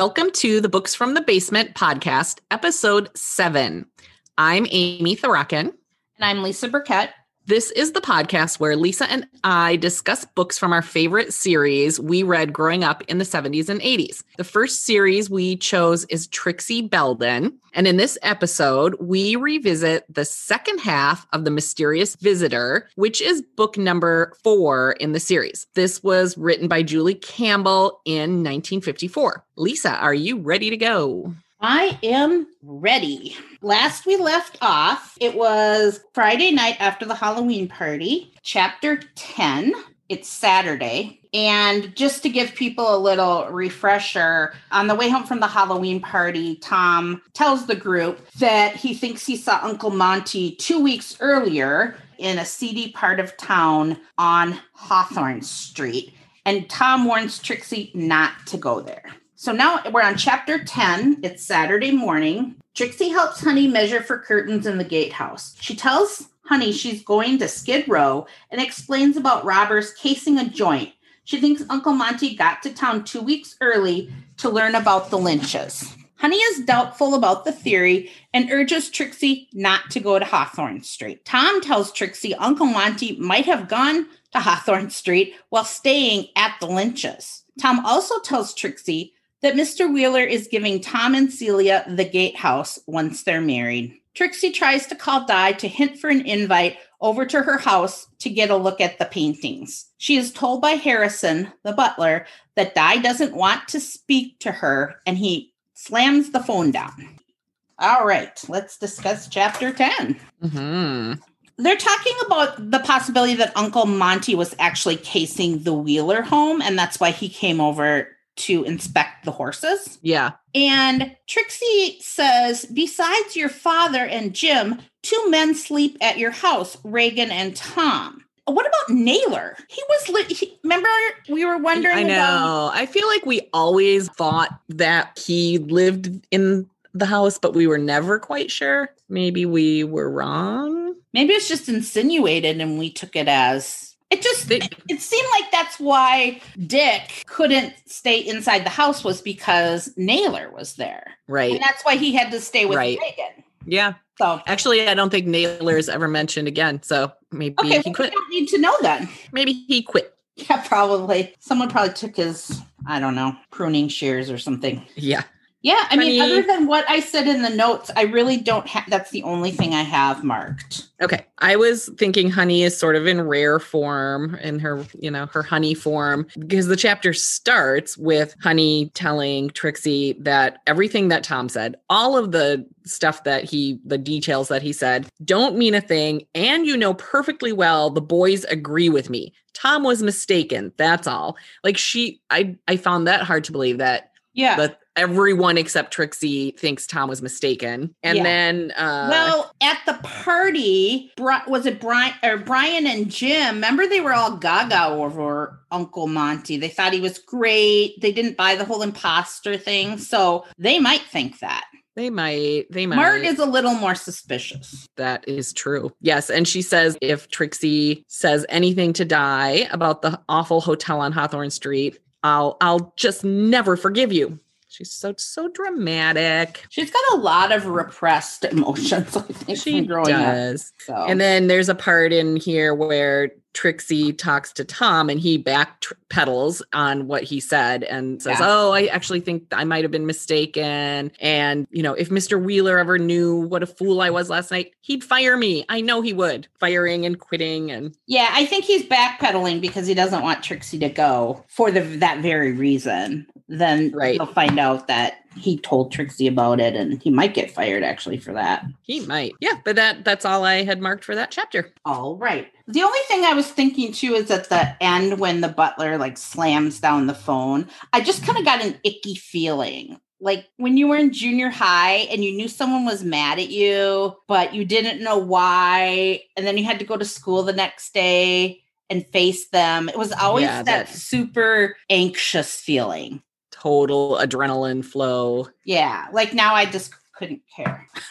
Welcome to the Books from the Basement podcast, episode seven. I'm Amy Tharakin. And I'm Lisa Burkett. This is the podcast where Lisa and I discuss books from our favorite series we read growing up in the 70s and 80s. The first series we chose is Trixie Belden. And in this episode, we revisit the second half of The Mysterious Visitor, which is book number four in the series. This was written by Julie Campbell in 1954. Lisa, are you ready to go? I am ready. Last we left off, it was Friday night after the Halloween party, chapter 10. It's Saturday. And just to give people a little refresher, on the way home from the Halloween party, Tom tells the group that he thinks he saw Uncle Monty two weeks earlier in a seedy part of town on Hawthorne Street. And Tom warns Trixie not to go there. So now we're on chapter 10. It's Saturday morning. Trixie helps Honey measure for curtains in the gatehouse. She tells Honey she's going to Skid Row and explains about robbers casing a joint. She thinks Uncle Monty got to town two weeks early to learn about the lynches. Honey is doubtful about the theory and urges Trixie not to go to Hawthorne Street. Tom tells Trixie Uncle Monty might have gone to Hawthorne Street while staying at the lynches. Tom also tells Trixie that Mr. Wheeler is giving Tom and Celia the gatehouse once they're married. Trixie tries to call Di to hint for an invite over to her house to get a look at the paintings. She is told by Harrison, the butler, that Di doesn't want to speak to her and he slams the phone down. All right, let's discuss chapter 10. Mm-hmm. They're talking about the possibility that Uncle Monty was actually casing the Wheeler home, and that's why he came over to inspect the horses. Yeah. And Trixie says, besides your father and Jim, two men sleep at your house, Regan and Tom. What about Naylor? He was, li- he, remember, we were wondering. I know. About- I feel like we always thought that he lived in the house, but we were never quite sure. Maybe we were wrong. Maybe it's just insinuated and we took it as it just it, it seemed like that's why Dick couldn't stay inside the house was because Naylor was there. Right. And that's why he had to stay with right. Regan. Yeah. So actually I don't think Naylor is ever mentioned again. So maybe okay, he quit. don't need to know then. Maybe he quit. Yeah, probably. Someone probably took his, I don't know, pruning shears or something. Yeah. Yeah, I mean, other than what I said in the notes, I really don't have. That's the only thing I have marked. Okay, I was thinking Honey is sort of in rare form in her, you know, her Honey form because the chapter starts with Honey telling Trixie that everything that Tom said, all of the stuff that he, the details that he said, don't mean a thing, and you know perfectly well the boys agree with me. Tom was mistaken. That's all. Like she, I, I found that hard to believe that yeah. That everyone except Trixie thinks Tom was mistaken. And yeah. then uh Well, at the party, was it Brian or Brian and Jim? Remember they were all gaga over Uncle Monty. They thought he was great. They didn't buy the whole imposter thing. So they might think that. They might. They might. Mart is a little more suspicious. That is true. Yes. And she says if Trixie says anything to Di about the awful hotel on Hawthorne Street, I'll I'll just never forgive you. She's so so dramatic. She's got a lot of repressed emotions. I think she does. Up, so. And then there's a part in here where Trixie talks to Tom and he backpedals on what he said and says, yeah. Oh, I actually think I might have been mistaken. And, you know, if Mr. Wheeler ever knew what a fool I was last night, he'd fire me. I know he would. Firing and quitting. And yeah, I think he's backpedaling because he doesn't want Trixie to go for the that very reason. Then right. he'll find out that he told Trixie about it and he might get fired actually for that. He might. Yeah, but that that's all I had marked for that chapter. All right. The only thing I was thinking too is at the end when the butler like slams down the phone, I just kind of got an icky feeling. Like when you were in junior high and you knew someone was mad at you, but you didn't know why, and then you had to go to school the next day and face them. It was always yeah, that, that super anxious feeling total adrenaline flow. Yeah, like now I just couldn't care.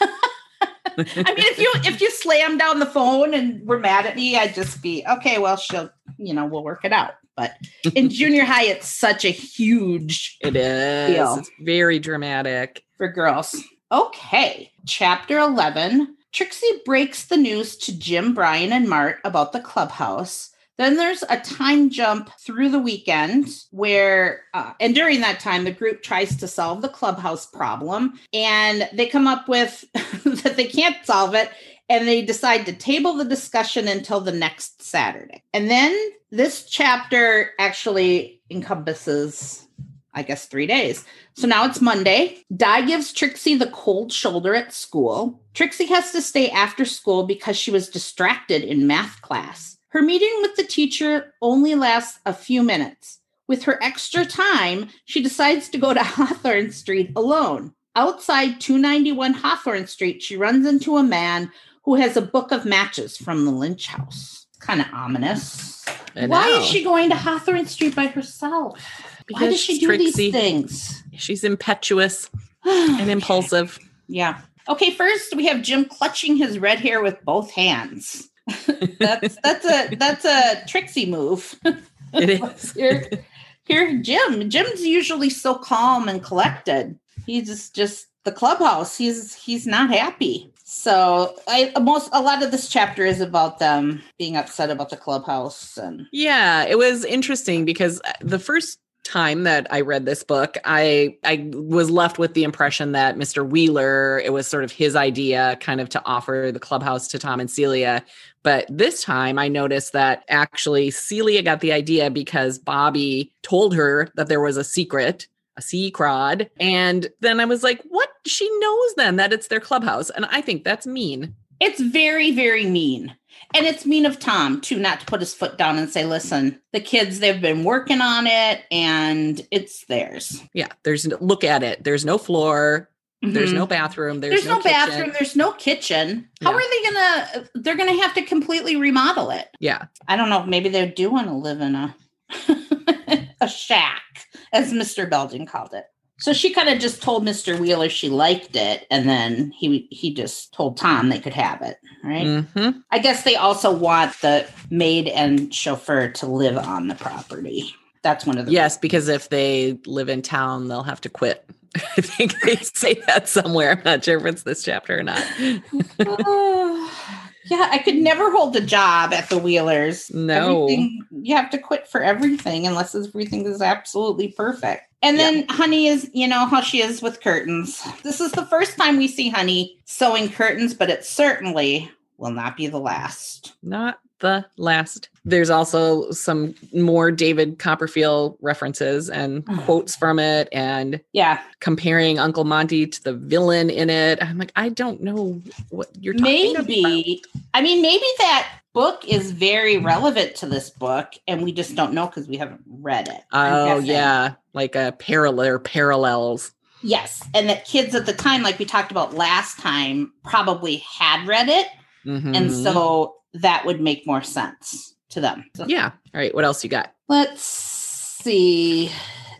I mean, if you if you slam down the phone and were mad at me, I'd just be okay. Well, she'll, you know, we'll work it out. but in junior high, it's such a huge It is. Deal. It's very dramatic. for girls. Okay, chapter 11. Trixie breaks the news to Jim, Brian, and Mart about the clubhouse. Then there's a time jump through the weekend where, uh, and during that time, the group tries to solve the clubhouse problem and they come up with that they can't solve it and they decide to table the discussion until the next Saturday. And then this chapter actually encompasses, I guess, three days. So now it's Monday. Di gives Trixie the cold shoulder at school. Trixie has to stay after school because she was distracted in math class. Her meeting with the teacher only lasts a few minutes. With her extra time, she decides to go to Hawthorne Street alone. Outside 291 Hawthorne Street, she runs into a man who has a book of matches from the Lynch house. Kind of ominous. Why is she going to Hawthorne Street by herself? Why does she do Trixie- these things? She's impetuous and impulsive. Yeah. Okay, first we have Jim clutching his red hair with both hands. That's that's a that's a Trixie move. It is. Here, here, Jim. Jim's usually so calm and collected. He's just just the clubhouse. He's he's not happy. So I most a lot of this chapter is about them being upset about the clubhouse and Yeah, it was interesting because uh, the first time that I read this book, I I was left with the impression that Mr. Wheeler, it was sort of his idea kind of to offer the clubhouse to Tom and Celia. But this time I noticed that actually Celia got the idea because Bobby told her that there was a secret, a sea crod. And then I was like, what? She knows then that it's their clubhouse. And I think that's mean. it's very very mean. And it's mean of Tom too, not to put his foot down and say, listen, the kids, they've been working on it and it's theirs. Yeah, there's no, look at it. There's no floor. There's Mhm. no bathroom. There's, there's, no, kitchen. bathroom there's no kitchen how Yeah. are they gonna they're gonna have to completely remodel it Yeah. i don't know maybe they do want to live in a a shack as mr belden called it so she kind of just told mr wheeler she liked it and then he he just told tom they could have it right Mhm. i guess they also want the maid and chauffeur to live on the property that's one of the Yes, because if they live in town, they'll have to quit. I think they say that somewhere. I'm not sure if it's this chapter or not. Oh, yeah, I could never hold a job at the Wheelers. No. Everything- you have to quit for everything unless everything is absolutely perfect. And then Honey is, you know, how she is with curtains. This is the first time we see Honey sewing curtains, but it certainly will not be the last. Not the last. There's also some more David Copperfield references and Mm. quotes from it and Yeah, comparing Uncle Monty to the villain in it. I'm like, I don't know what you're talking about. maybe. I mean, maybe that book is very relevant to this book, and we just don't know because we haven't read it. I'm Oh, guessing. yeah. Like a parallel or parallels. Yes, and that kids at the time, like we talked about last time, probably had read it, and Mhm. so that would make more sense to them. So yeah. All right. What else you got? let's see.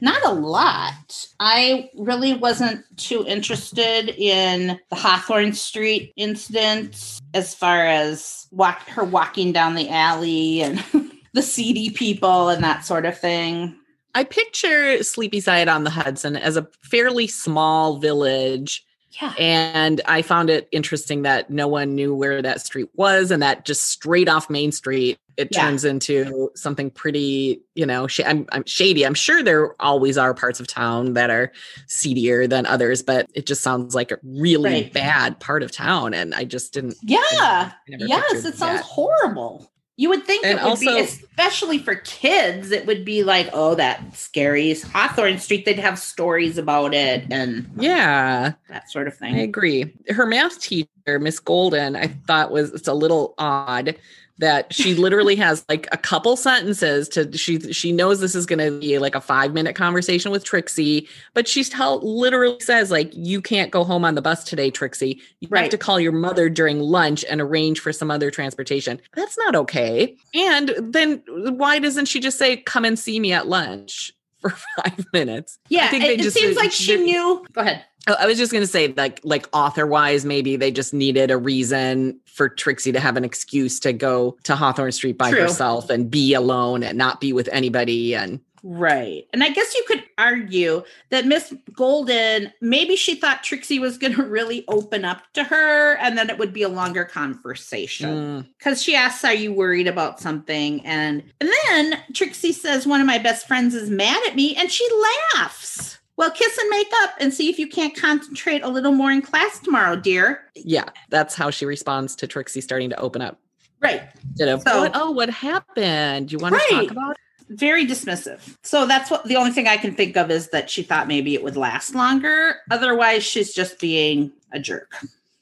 Not a lot. I really wasn't too interested in the Hawthorne Street incident as far as walk her walking down the alley and the seedy people and that sort of thing. I picture Sleepyside on the Hudson as a fairly small village. Yeah. And I found it interesting that no one knew where that street was and that just straight off Main Street, it Yeah. turns into something pretty, you know, sh- I'm, I'm shady. I'm sure there always are parts of town that are seedier than others, but it just sounds like a really Right. bad part of town. And I just didn't. Yeah. I never Yes, it sounds that. horrible. You would think And it would also- be, especially for kids, it would be like, oh, that scary Hawthorne Street. They'd have stories about it and Yeah. that sort of thing. I agree. Her math teacher, Miss Golden, I thought was it's a little odd that she literally has like a couple sentences to she she knows this is going to be like a 5 minute conversation with Trixie, but she's tell literally says like you can't go home on the bus today, Trixie. You have to call your mother during lunch and arrange for some other transportation. That's not okay. And then why doesn't she just say come and see me at lunch? For five minutes. I Yeah, think it, it seems uh, like she knew. Go ahead. Oh, I was just going to say, like, like author wise, maybe they just needed a reason for Trixie to have an excuse to go to Hawthorne Street by True. herself and be alone and not be with anybody. And Right. And I guess you could argue that Miss Golden, maybe she thought Trixie was going to really open up to her and then it would be a longer conversation. mm, Because she asks, Are you worried about something? And, and then Trixie says, One of my best friends is mad at me. And she laughs. Well, kiss and make up and see if you can't concentrate a little more in class tomorrow, dear. yeah, that's how she responds to Trixie starting to open up. Right. Instead of, So- what, oh, what happened? You want to talk about it? very dismissive. So that's what the only thing I can think of is that she thought maybe it would last longer. Otherwise, she's just being a jerk.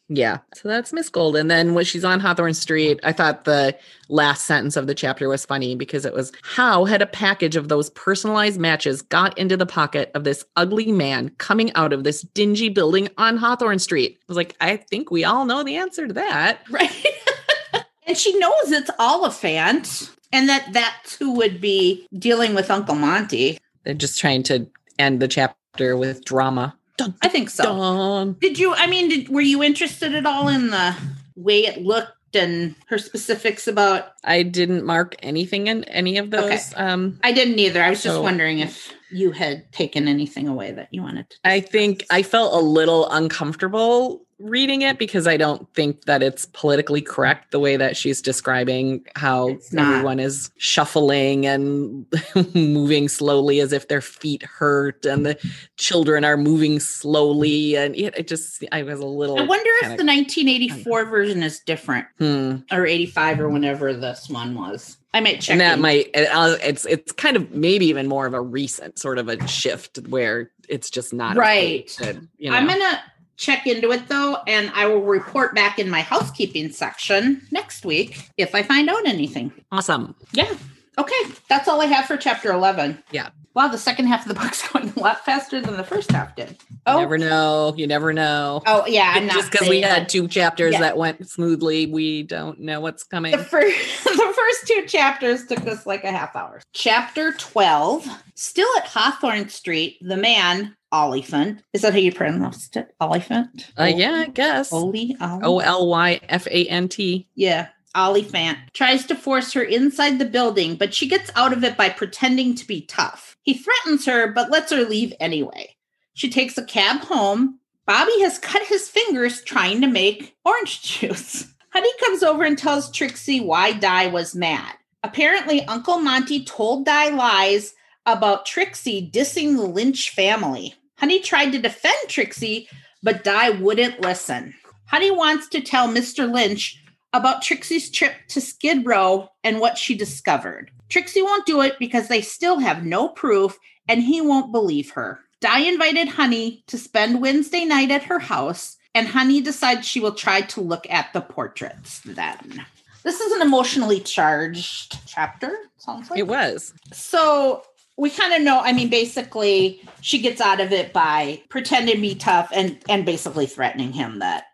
Yeah. So that's Miss Golden. And then when she's on Hawthorne Street, I thought the last sentence of the chapter was funny because it was how had a package of those personalized matches got into the pocket of this ugly man coming out of this dingy building on Hawthorne Street? I was like, I think we all know the answer to that. Right. and she knows it's Oliphant and that that's who would be dealing with Uncle Monty. They're just trying to end the chapter with drama. Dun, I think so. dun. Did you, I mean, did, were you interested at all in the way it looked and her specifics about? I didn't mark anything in any of those. Okay. Um, I didn't either. I was just wondering if you had taken anything away that you wanted to. I think I felt a little uncomfortable reading it because I don't think that it's politically correct the way that she's describing how everyone is shuffling and moving slowly as if their feet hurt and the children are moving slowly and it, it just I was a little I wonder if the 1984 version is different hmm. or 85 or whenever this one was. I might check. and that in. might uh, it's it's kind of maybe even more of a recent sort of a shift where it's just not Right. to, you know. I'm gonna check into it though, and I will report back in my housekeeping section next week if I find out anything. awesome Yeah. Okay, that's all I have for chapter 11. Yeah. Wow, the second half of the book's going a lot faster than the first half did. you Oh, never know you never know oh yeah, I'm just because we had two chapters Yeah. that went smoothly, we don't know what's coming. The first, the first two chapters took us like a half hour. Chapter 12, still at Hawthorne Street, the man, Oliphant, is that how you pronounced it? Oliphant? Uh, yeah, I guess. O Oli, Oli? L Y F A N T. Yeah. Oliphant tries to force her inside the building, but she gets out of it by pretending to be tough. He threatens her, but lets her leave anyway. She takes a cab home. Bobby has cut his fingers trying to make orange juice. Honey comes over and tells Trixie why Di was mad. Apparently, Uncle Monty told Di lies about Trixie dissing the Lynch family. Honey tried to defend Trixie, but Di wouldn't listen. Honey wants to tell Mr. Lynch about Trixie's trip to Skid Row and what she discovered. Trixie won't do it because they still have no proof and he won't believe her. Di invited Honey to spend Wednesday night at her house, and Honey decides she will try to look at the portraits then. This is an emotionally charged chapter, sounds like. It was. So we kind of know, I mean, basically, she gets out of it by pretending to be tough and and basically threatening him that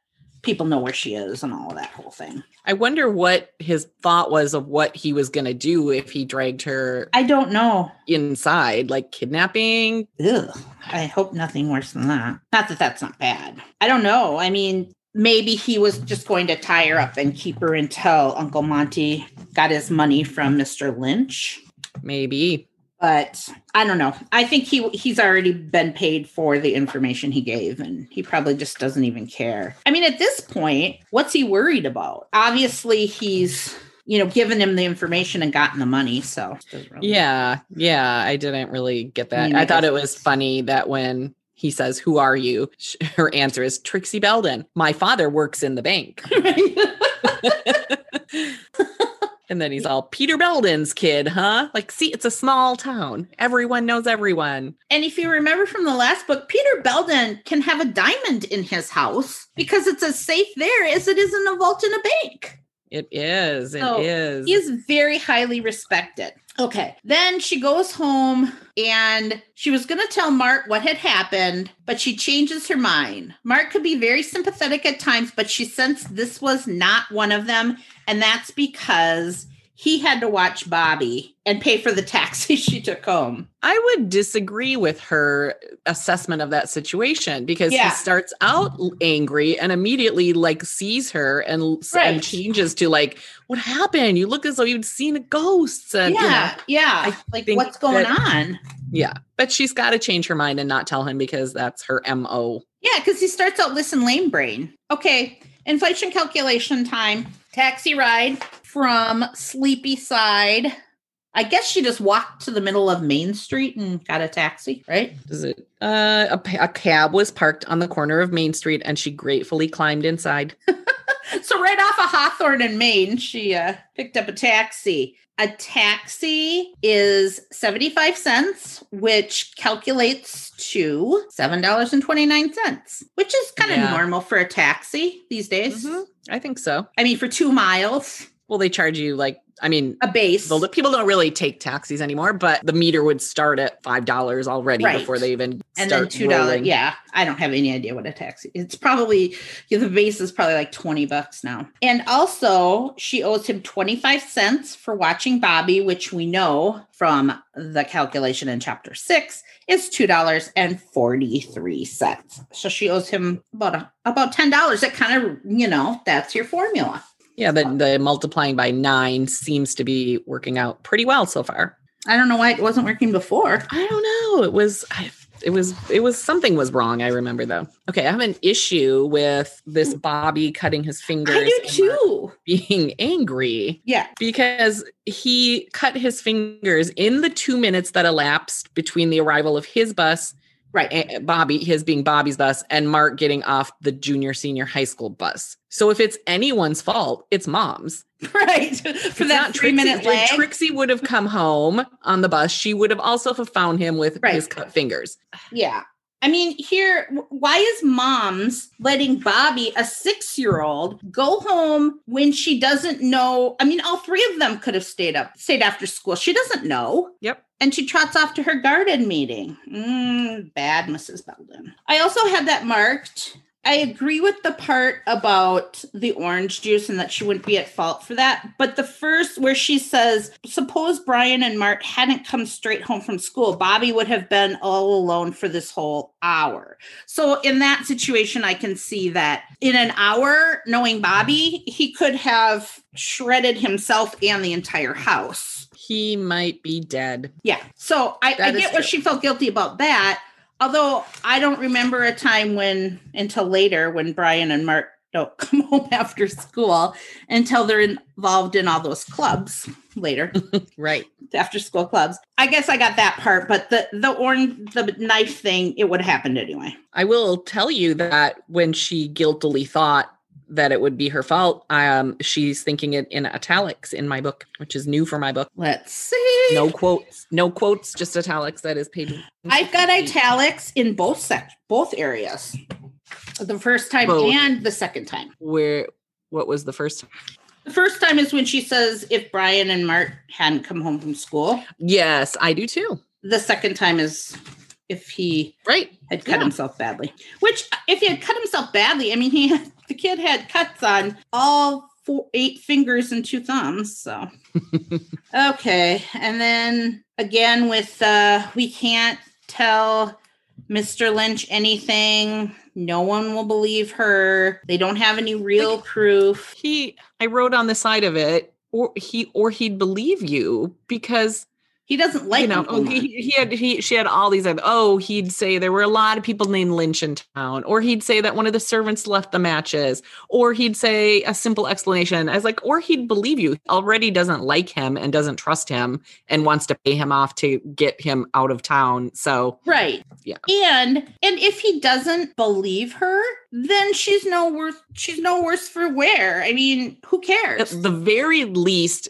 people know where she is and all of that whole thing. I wonder what his thought was of what he was going to do if he dragged her I don't know. inside, like kidnapping. Ugh. I hope nothing worse than that. Not that that's not bad. I don't know. I mean, maybe he was just going to tie her up and keep her until Uncle Monty got his money from Mr. Lynch. Maybe. But I don't know. I think he he's already been paid for the information he gave, and he probably just doesn't even care. I mean, at this point, what's he worried about? Obviously, he's you know given him the information and gotten the money, so really- Yeah. Yeah. I didn't really get that. mean, I I thought it was funny that when he says, Who are you? Her answer is Trixie Belden. My father works in the bank. and then he's all Peter Belden's kid, huh? Like, see, it's a small town. Everyone knows everyone. And if you remember from the last book, Peter Belden can have a diamond in his house because it's as safe there as it is in a vault in a bank. It is. It So, is. He is very highly respected. Okay. Then she goes home and she was going to tell Mart what had happened, but she changes her mind. Mart could be very sympathetic at times, but she sensed this was not one of them. And that's because he had to watch Bobby and pay for the taxi she took home. I would disagree with her assessment of that situation because Yeah. he starts out angry and immediately like sees her and Right. and changes to like, what happened? You look as though you'd seen a ghost. And, you know, yeah, yeah. I like what's going that- on? yeah. But she's got to change her mind and not tell him because that's her MO. Yeah, because he starts out listen lame brain. Okay, inflation calculation time. Taxi ride from Sleepyside. I guess she just walked to the middle of Main Street and got a taxi, right? Does it? Uh, a, a cab was parked on the corner of Main Street and she gratefully climbed inside. So right off of Hawthorne and Main, she uh, picked up a taxi. A taxi is 75 cents, which calculates to $7.29, which is kind of Yeah. normal for a taxi these days. Mhm. I think so. I mean, for two miles, Well, they charge you like, I mean, a base. the people don't really take taxis anymore, but the meter would start at five dollars already Right. before they even start. and then two dollars. Yeah, I don't have any idea what a taxi. It's probably the base is probably like twenty bucks now. And also, she owes him twenty five cents for watching Bobby, which we know from the calculation in chapter six is two dollars and forty three cents. So she owes him about a, about ten dollars. That kind of you know that's your formula. Yeah, the, the multiplying by nine seems to be working out pretty well so far. I don't know why it wasn't working before. I don't know. It was I, it was it was something was wrong. I remember though. Okay, I have an issue with this mm. Bobby cutting his fingers. I do too. Being angry Yeah. because he cut his fingers in the two minutes that elapsed between the arrival of his bus, Right. Bobby, his being Bobby's bus, and Mart getting off the junior senior high school bus. So if it's anyone's fault, it's mom's. Right. For It's that three minute Trixie. lag. If Trixie would have come home on the bus, she would have also found him with Right. his cut fingers. Yeah. I mean, here, why is mom's letting Bobby, a six year old, go home when she doesn't know? I mean, all three of them could have stayed up, stayed after school. She doesn't know. Yep. And she trots off to her garden meeting. Mm, bad, Mrs. Belden. I also had that marked. I agree with the part about the orange juice and that she wouldn't be at fault for that. But the first, where she says, suppose Brian and Mart hadn't come straight home from school, Bobby would have been all alone for this whole hour. So, in that situation, I can see that in an hour, knowing Bobby, he could have shredded himself and the entire house. He might be dead. Yeah. So I, I get where she felt guilty about that. Although I don't remember a time when until later when Brian and Mart don't come home after school until they're involved in all those clubs later, Right. after school clubs. I guess I got that part, but the the orange the knife thing, it would have happened anyway. I will tell you that when she guiltily thought that it would be her fault, um, she's thinking it in italics in my book, which is new for my book. Let's see. No quotes, no quotes, just italics. That is page. I've got italics in both sec both areas. The first time Both. and the second time. Where? What was the first? The first time is when she says if Brian and Mart hadn't come home from school. Yes, I do too. The second time is if he Right. had cut Yeah. himself badly. Which, if he had cut himself badly, I mean, he had, the kid had cuts on all four, eight fingers and two thumbs. So okay, and then again with uh, we can't tell Mr. Lynch anything. No one will believe her. They don't have any real proof. He, I wrote on the side of it, or he, or he'd believe you because He doesn't like you know oh, he, he had he she had all these other oh he'd say there were a lot of people named lynch in town or he'd say that one of the servants left the matches or he'd say a simple explanation i was like or he'd believe you already doesn't like him and doesn't trust him and wants to pay him off to get him out of town so Right. Yeah. And and if he doesn't believe her, then she's no worse she's no worse for wear. I mean, who at cares? the very least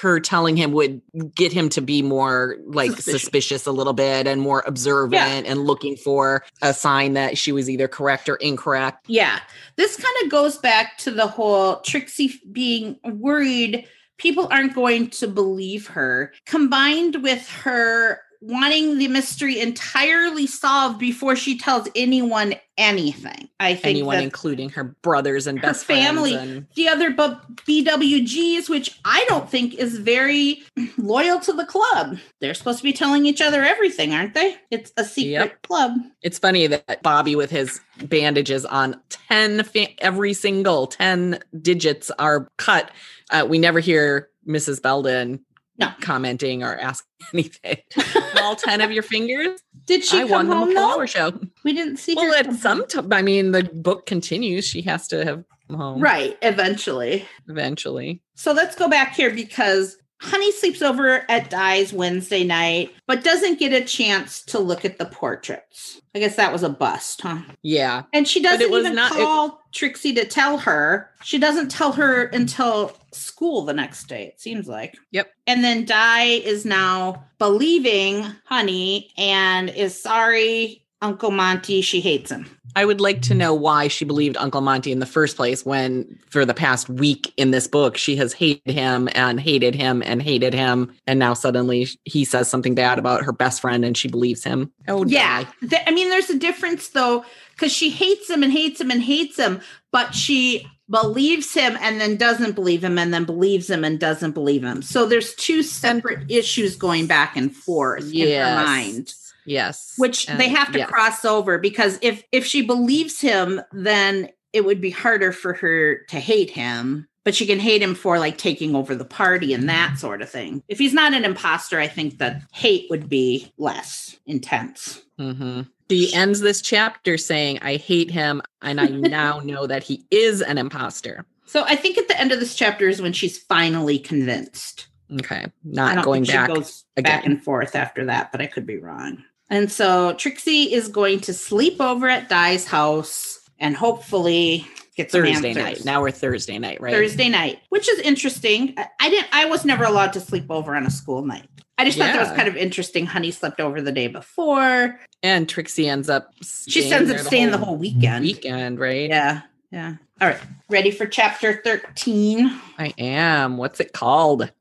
her telling him would get him to be more like Suspicious. suspicious, a little bit and more observant and looking for a sign that she was either correct or incorrect Yeah. This kind of goes back to the whole Trixie being worried people aren't going to believe her, combined with her wanting the mystery entirely solved before she tells anyone anything. I think Anyone, including her brothers and her best family, friends. And, the other BWGs, which I don't think is very loyal to the club. They're supposed to be telling each other everything, aren't they? It's a secret Yep. club. it's funny that Bobby, with his bandages on 10, fa- every single 10 digits are cut. Uh, we never hear Mrs. Belden No. commenting or asking anything. All 10 of your fingers? Did she I come won them a home though? show. We didn't see Well, her. at some time, I mean, the book continues. She has to have come home right, eventually. eventually. So let's go back here because Honey sleeps over at Di's Wednesday night, but doesn't get a chance to look at the portraits. I guess that was a bust, huh? Yeah. And she doesn't it was even not- it- call Trixie to tell her. She doesn't tell her until school the next day, it seems like. Yep. And then Di is now believing Honey and is sorry, Uncle Monty, she hates him. I would like to know why she believed Uncle Monty in the first place when, for the past week in this book, she has hated him and hated him and hated him. And now suddenly he says something bad about her best friend and she believes him. Oh, Yeah. Th- I mean, there's a difference though, because she hates him and hates him and hates him, but she believes him and then doesn't believe him and then believes him and doesn't believe him. So there's two separate issues going back and forth in her mind. Yes. which they have to yes. cross over because if if she believes him then it would be harder for her to hate him but she can hate him for like taking over the party and that sort of thing if he's not an imposter i think that hate would be less intense Mhm. She ends this chapter saying, I hate him and I now know that he is an imposter. so i think at the end of this chapter is when she's finally convinced Okay. Not going back. she goes back and forth after that but i could be wrong and so trixie is going to sleep over at di's house and hopefully get some Thursday answers. night. Now we're Thursday night, right? Thursday night, which is interesting. I, I didn't. I was never allowed to sleep over on a school night. I just thought that was kind of interesting. Honey slept over the day before. And Trixie ends up She ends up there staying the whole weekend. weekend, right? Yeah, yeah. All right, ready for chapter thirteen? I am. What's it called?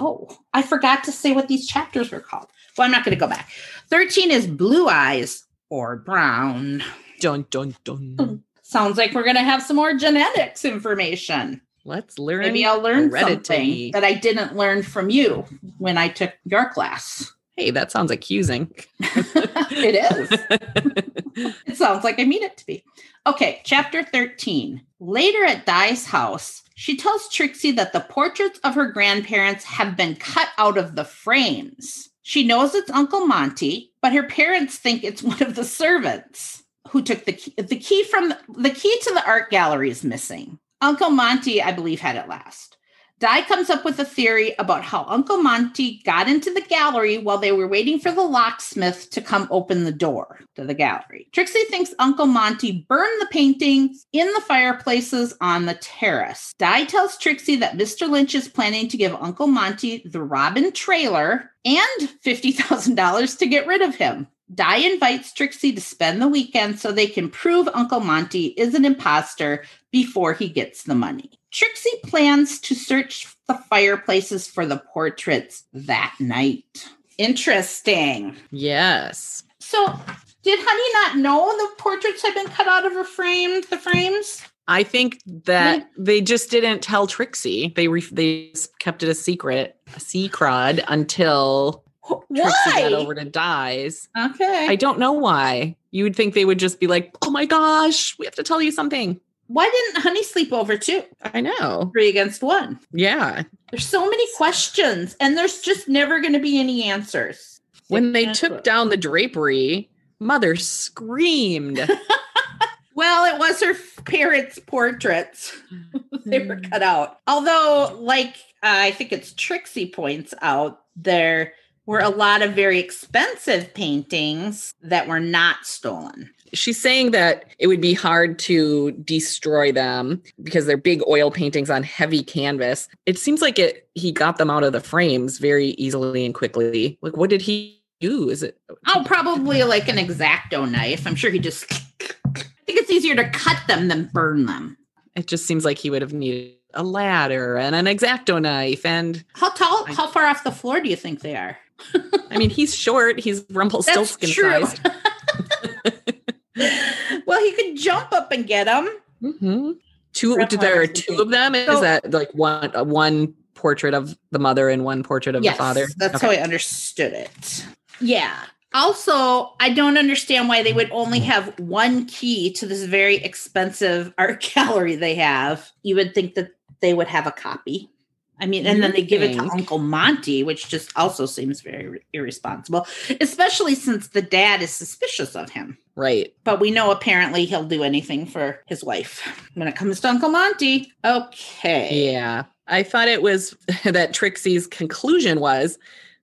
Oh, I forgot to say what these chapters were called. Well, I'm not going to go back. Thirteen is blue eyes or brown. Dun dun dun. Sounds like we're going to have some more genetics information. Let's learn. Maybe I'll learn heredity. something that I didn't learn from you when I took your class. Hey, that sounds accusing. it is. It sounds like I mean it to be. Okay, chapter 13. Later at Di's house, she tells Trixie that the portraits of her grandparents have been cut out of the frames. She knows it's Uncle Monty, but her parents think it's one of the servants who took the key. The key from the, the key to the art gallery is missing. Uncle Monty, I believe, had it last. Di comes up with a theory about how Uncle Monty got into the gallery while they were waiting for the locksmith to come open the door to the gallery. Trixie thinks Uncle Monty burned the paintings in the fireplaces on the terrace. Di tells Trixie that Mr. Lynch is planning to give Uncle Monty the Robin trailer and $50,000 to get rid of him. Di invites Trixie to spend the weekend so they can prove Uncle Monty is an imposter before he gets the money. Trixie plans to search the fireplaces for the portraits that night. Interesting. yes. So, did Honey not know the portraits had been cut out of her frame? The frames? I think that hmm. they just didn't tell Trixie. They re- they kept it a secret, a secret until Trixie got over to Dies. Okay. I don't know why. You would think they would just be like, "Oh my gosh, we have to tell you something." Why didn't Honey sleep over too? I know. Three against one. Yeah. There's so many questions, and there's just never going to be any answers. When they took down the drapery, mother screamed. Well, it was her parents' portraits. they were cut out. Although, like uh, I think it's Trixie points out, there were a lot of very expensive paintings that were not stolen. She's saying that it would be hard to destroy them because they're big oil paintings on heavy canvas. It seems like it he got them out of the frames very easily and quickly. Like what did he do? Is it Oh, probably like an exacto knife. I'm sure he just. I think it's easier to cut them than burn them. it just seems like he would have needed a ladder and an exacto knife. And How tall, how far off the floor do you think they are? I mean, he's short. He's Rumpelstiltskin sized. well, he could jump up and get them. hmm Two. Grandpa There are two of them. Is that like one uh, one portrait of the mother and one portrait of yes, the father? that's Okay. how I understood it. Yeah. Also, I don't understand why they would only have one key to this very expensive art gallery they have. You would think that they would have a copy. I mean, and then You they give it to. Uncle Monty, which just also seems very irresponsible, especially since the dad is suspicious of him. right. But we know apparently he'll do anything for his wife when it comes to Uncle Monty. Okay. Yeah. I thought it was that Trixie's conclusion was,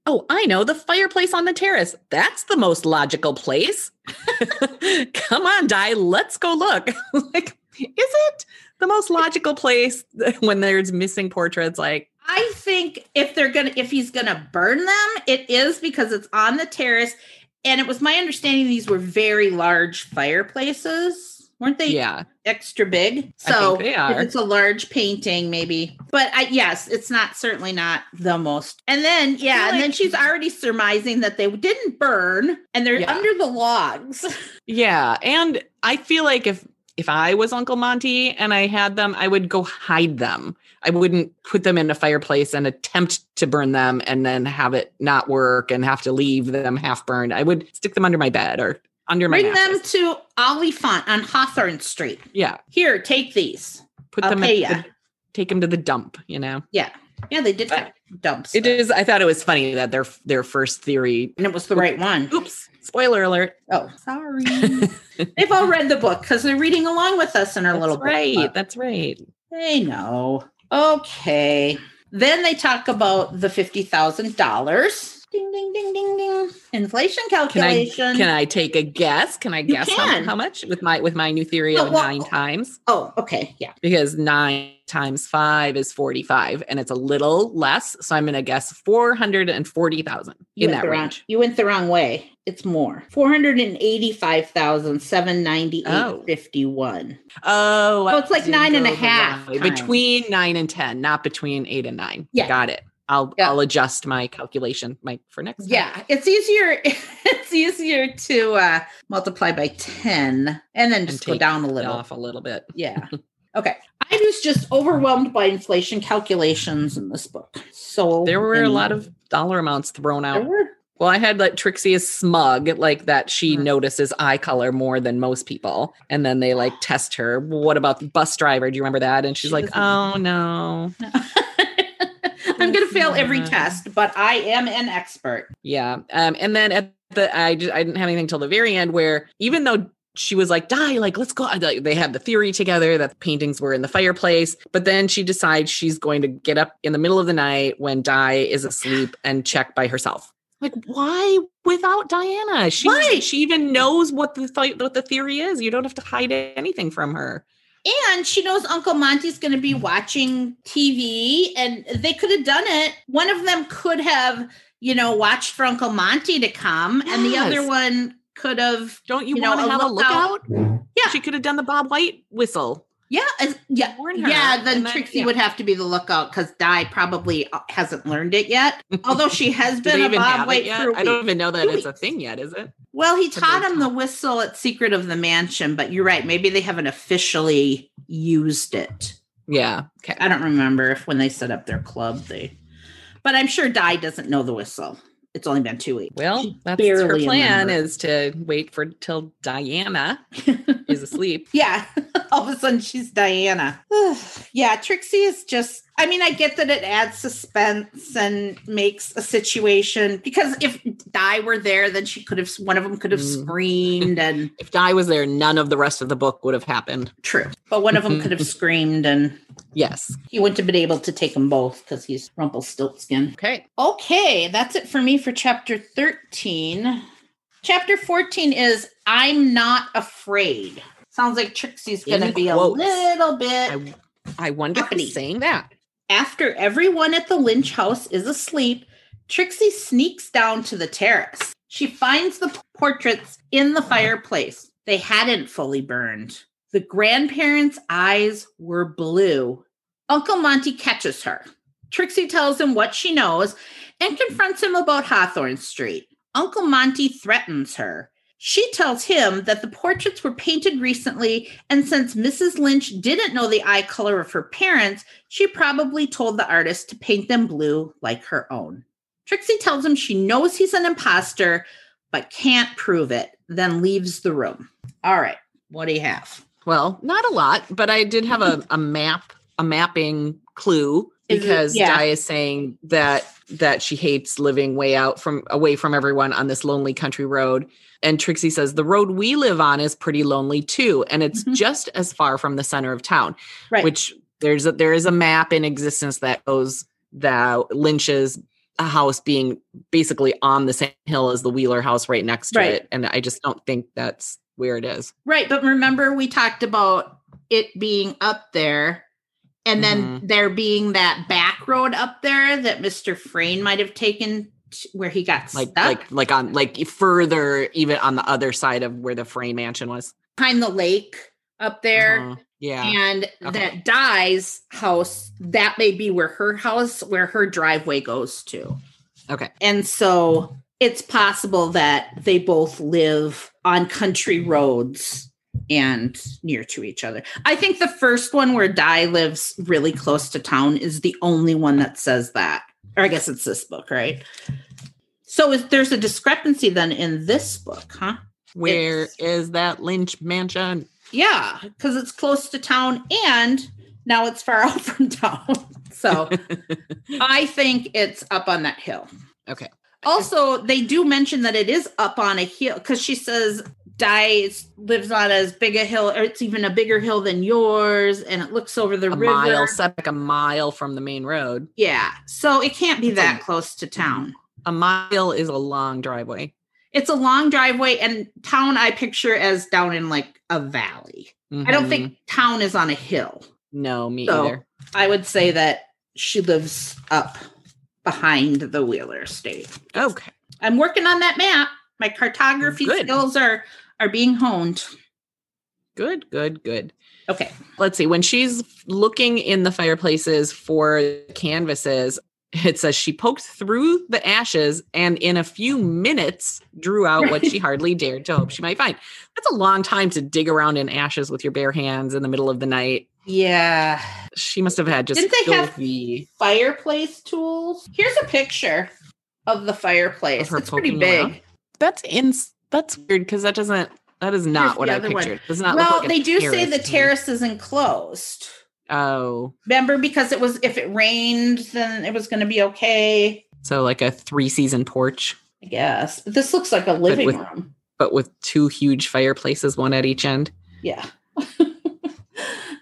oh, I know the fireplace on the terrace. That's the most logical place. Come on, Di, let's go look. like, is it the most logical place when there's missing portraits? Like, I think if they're gonna if he's gonna burn them, it is because it's on the terrace. And it was my understanding these were very large fireplaces. Weren't they yeah, extra big? So if are. it's a large painting, maybe. But I yes, it's not certainly not the most. And then yeah, feel and then she's already surmising that they didn't burn and they're Yeah. under the logs. yeah. And I feel like if if I was Uncle Monty and I had them, I would go hide them. I wouldn't put them in a fireplace and attempt to burn them and then have it not work and have to leave them half burned. I would stick them under my bed or under my Bring them to Oliphant on Hawthorne Street. Yeah, Here, take these. put I'll them pay ya. the, take them to the dump. You know, Yeah. Yeah, they did dumps. It is. I thought it was funny that their their first theory. And it was the right one. Oops, spoiler alert. Oh, sorry. They've all read the book because they're reading along with us in our That's little book right. club. That's right. They know. Okay. Then they talk about the fifty thousand dollars. Ding ding ding ding ding. Inflation Can I calculation. can I take a guess? Can I You guess how, can. how much with my with my new theory Well, of well- nine times? oh, okay. Yeah. Because nine times five is forty five, and it's a little less. So I'm going to guess four hundred and forty thousand You in went that the wrong, range. you went the wrong way. It's more. Four hundred and eighty-five thousand seven ninety-eight Oh. fifty-one. Oh, So it's like nine and a half wrong way. times. between nine and ten, not between eight and nine. Yeah. got it. I'll Yeah. I'll adjust my calculation my for next. time. Yeah, it's easier. It's easier to uh, multipy by ten and then just go down a little. off a little bit. Yeah. Okay. I was just overwhelmed by inflation calculations in this book. So There were a lot of dollar amounts thrown out. Well, I had like Trixie is smug, like that she Mhm. notices eye color more than most people. And then they like test her. What about the bus driver? Do you remember that? And she's She like, oh no. I'm going to fail every test, but I am an expert. Yeah. Um, and then at the I just I didn't have anything till the very end where even though she was like, Di, like, let's go. Uh, they had the theory together that the paintings were in the fireplace. But then she decides she's going to get up in the middle of the night when Di is asleep and check by herself. Like, why without Diana? She Right. she even knows what the thi- what the theory is. You don't have to hide anything from her. And she knows Uncle Monty's going to be watching TV, and they could have done it. One of them could have, you know, watched for Uncle Monty to come, and the other one could have, Don't you, You know, want to have a lookout. lookout? Yeah. She could have done the Bob White whistle. yeah, as- yeah, yeah. Then then- Trixie yeah. would have to be the lookout because Di probably uh, hasn't learned it yet. Although she has been a Bob White it yet? for a I don't even know that it's a thing yet, is it? Well, he taught him the whistle at Secret of the Mansion, but you're right. Maybe they haven't officially used it. Yeah. Okay. I don't remember if when they set up their club they, but I'm sure Di doesn't know the whistle. It's only been two weeks. Well, She that's her plan remembered. is to wait for till Diana is asleep. yeah, all of a sudden she's Diana. yeah, Trixie is just. I mean, I get that it adds suspense and makes a situation because if Di were there, then she could have one of them could have Mm. screamed and If Di was there, none of the rest of the book would have happened. true, but one of them could have screamed and Yes. he wouldn't have been able to take them both because he's Rumpelstiltskin. Okay. Okay, that's it for me for chapter 13. Chapter 14 is I'm Not Afraid. Sounds like Trixie's going to be quotes. a little bit. I I wonder Uppity. who's saying that. After everyone at the Lynch house is asleep, Trixie sneaks down to the terrace. She finds the portraits in the fireplace. They hadn't fully burned. The grandparents' eyes were blue, Uncle Monty catches her. Trixie tells him what she knows and confronts him about Hawthorne Street. Uncle Monty threatens her. She tells him that the portraits were painted recently, and since Mrs. Lynch didn't know the eye color of her parents, she probably told the artist to paint them blue like her own. Trixie tells him she knows he's an imposter, but can't prove it, then leaves the room. All right, what do you have? Well, not a lot, but I did have a, a map, a mapping clue Is it- because yeah. Di is saying that that she hates living way out from away from everyone on this lonely country road. And Trixie says the road we live on is pretty lonely too, and it's Mhm. just as far from the center of town. Right. Which there's a, there is a map in existence that goes that Lynch's house being basically on the same hill as the Wheeler house right next to Right. it, and I just don't think that's where it is. Right, but remember we talked about it being up there and then there being that back road up there that Mr. Frayne might have taken t- where he got like stuck like like on like further even on the other side of where the Frayne mansion was behind the lake up there. Uh-huh. yeah And Okay. that Di's house, that may be where her house, where her driveway goes to. okay And so it's possible that they both live on country roads and near to each other. I think the first one where Di lives really close to town is the only one that says that. Or I guess it's this book, right? So is there's a discrepancy then in this book, huh? Where It's- is that lynch mansion Yeah, because it's close to town and now it's far out from town. So I think it's up on that hill. okay Also, they do mention that it is up on a hill because she says Dice lives on as big a hill, or it's even a bigger hill than yours, and it looks over the a river. mile back a mile from the main road Yeah, so it can't be It's a- that close to town. a mile is a long driveway It's a long driveway, and town I picture as down in like a valley. I don't think mm-hmm. town is on a hill. no me So- either I would say that she lives up behind the Wheeler estate. okay I'm working on that map. My cartography Good. skills are are being honed. good good good Okay. let's see when she's looking in the fireplaces for canvases it says she poked through the ashes and in a few minutes drew out what she hardly dared to hope she might find that's a long time to dig around in ashes with your bare hands in the middle of the night Yeah. she must have had just Didn't they have- filthy Fireplace tools. Here's a picture of the fireplace. Of It's pretty big. around? that's in that's weird because that doesn't that is not Here's what i one. pictured does not Well, like they do say the terrace is enclosed. oh Remember, because it was if it rained, then it was going to be okay. so like a three season porch I guess. But this looks like a living with- room. but with two huge fireplaces one at each end Yeah.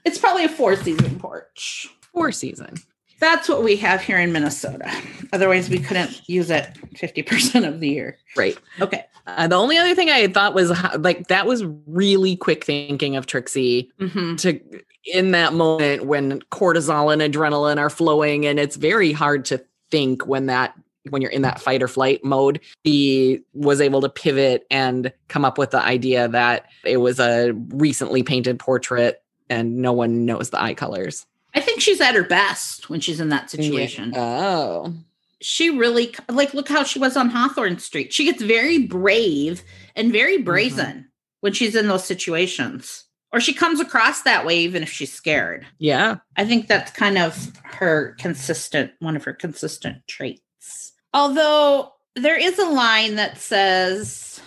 it's probably a four season porch. four season That's what we have here in Minnesota. Otherwise, we couldn't use it 50% of the year. right Okay. Uh, the only other thing I had thought was how, like that was really quick thinking of Trixie hmm to in that moment when cortisol and adrenaline are flowing, and it's very hard to think when that when you're in that fight or flight mode. He was able to pivot and come up with the idea that it was a recently painted portrait, and no one knows the eye colors. I think she's at her best when she's in that situation. Oh, She really, like, look how she was on Hawthorne Street. She gets very brave and very mm-hmm. brazen when she's in those situations. Or she comes across that way, even if she's scared. yeah. I think that's kind of her consistent, one of her consistent traits. Although there is a line that says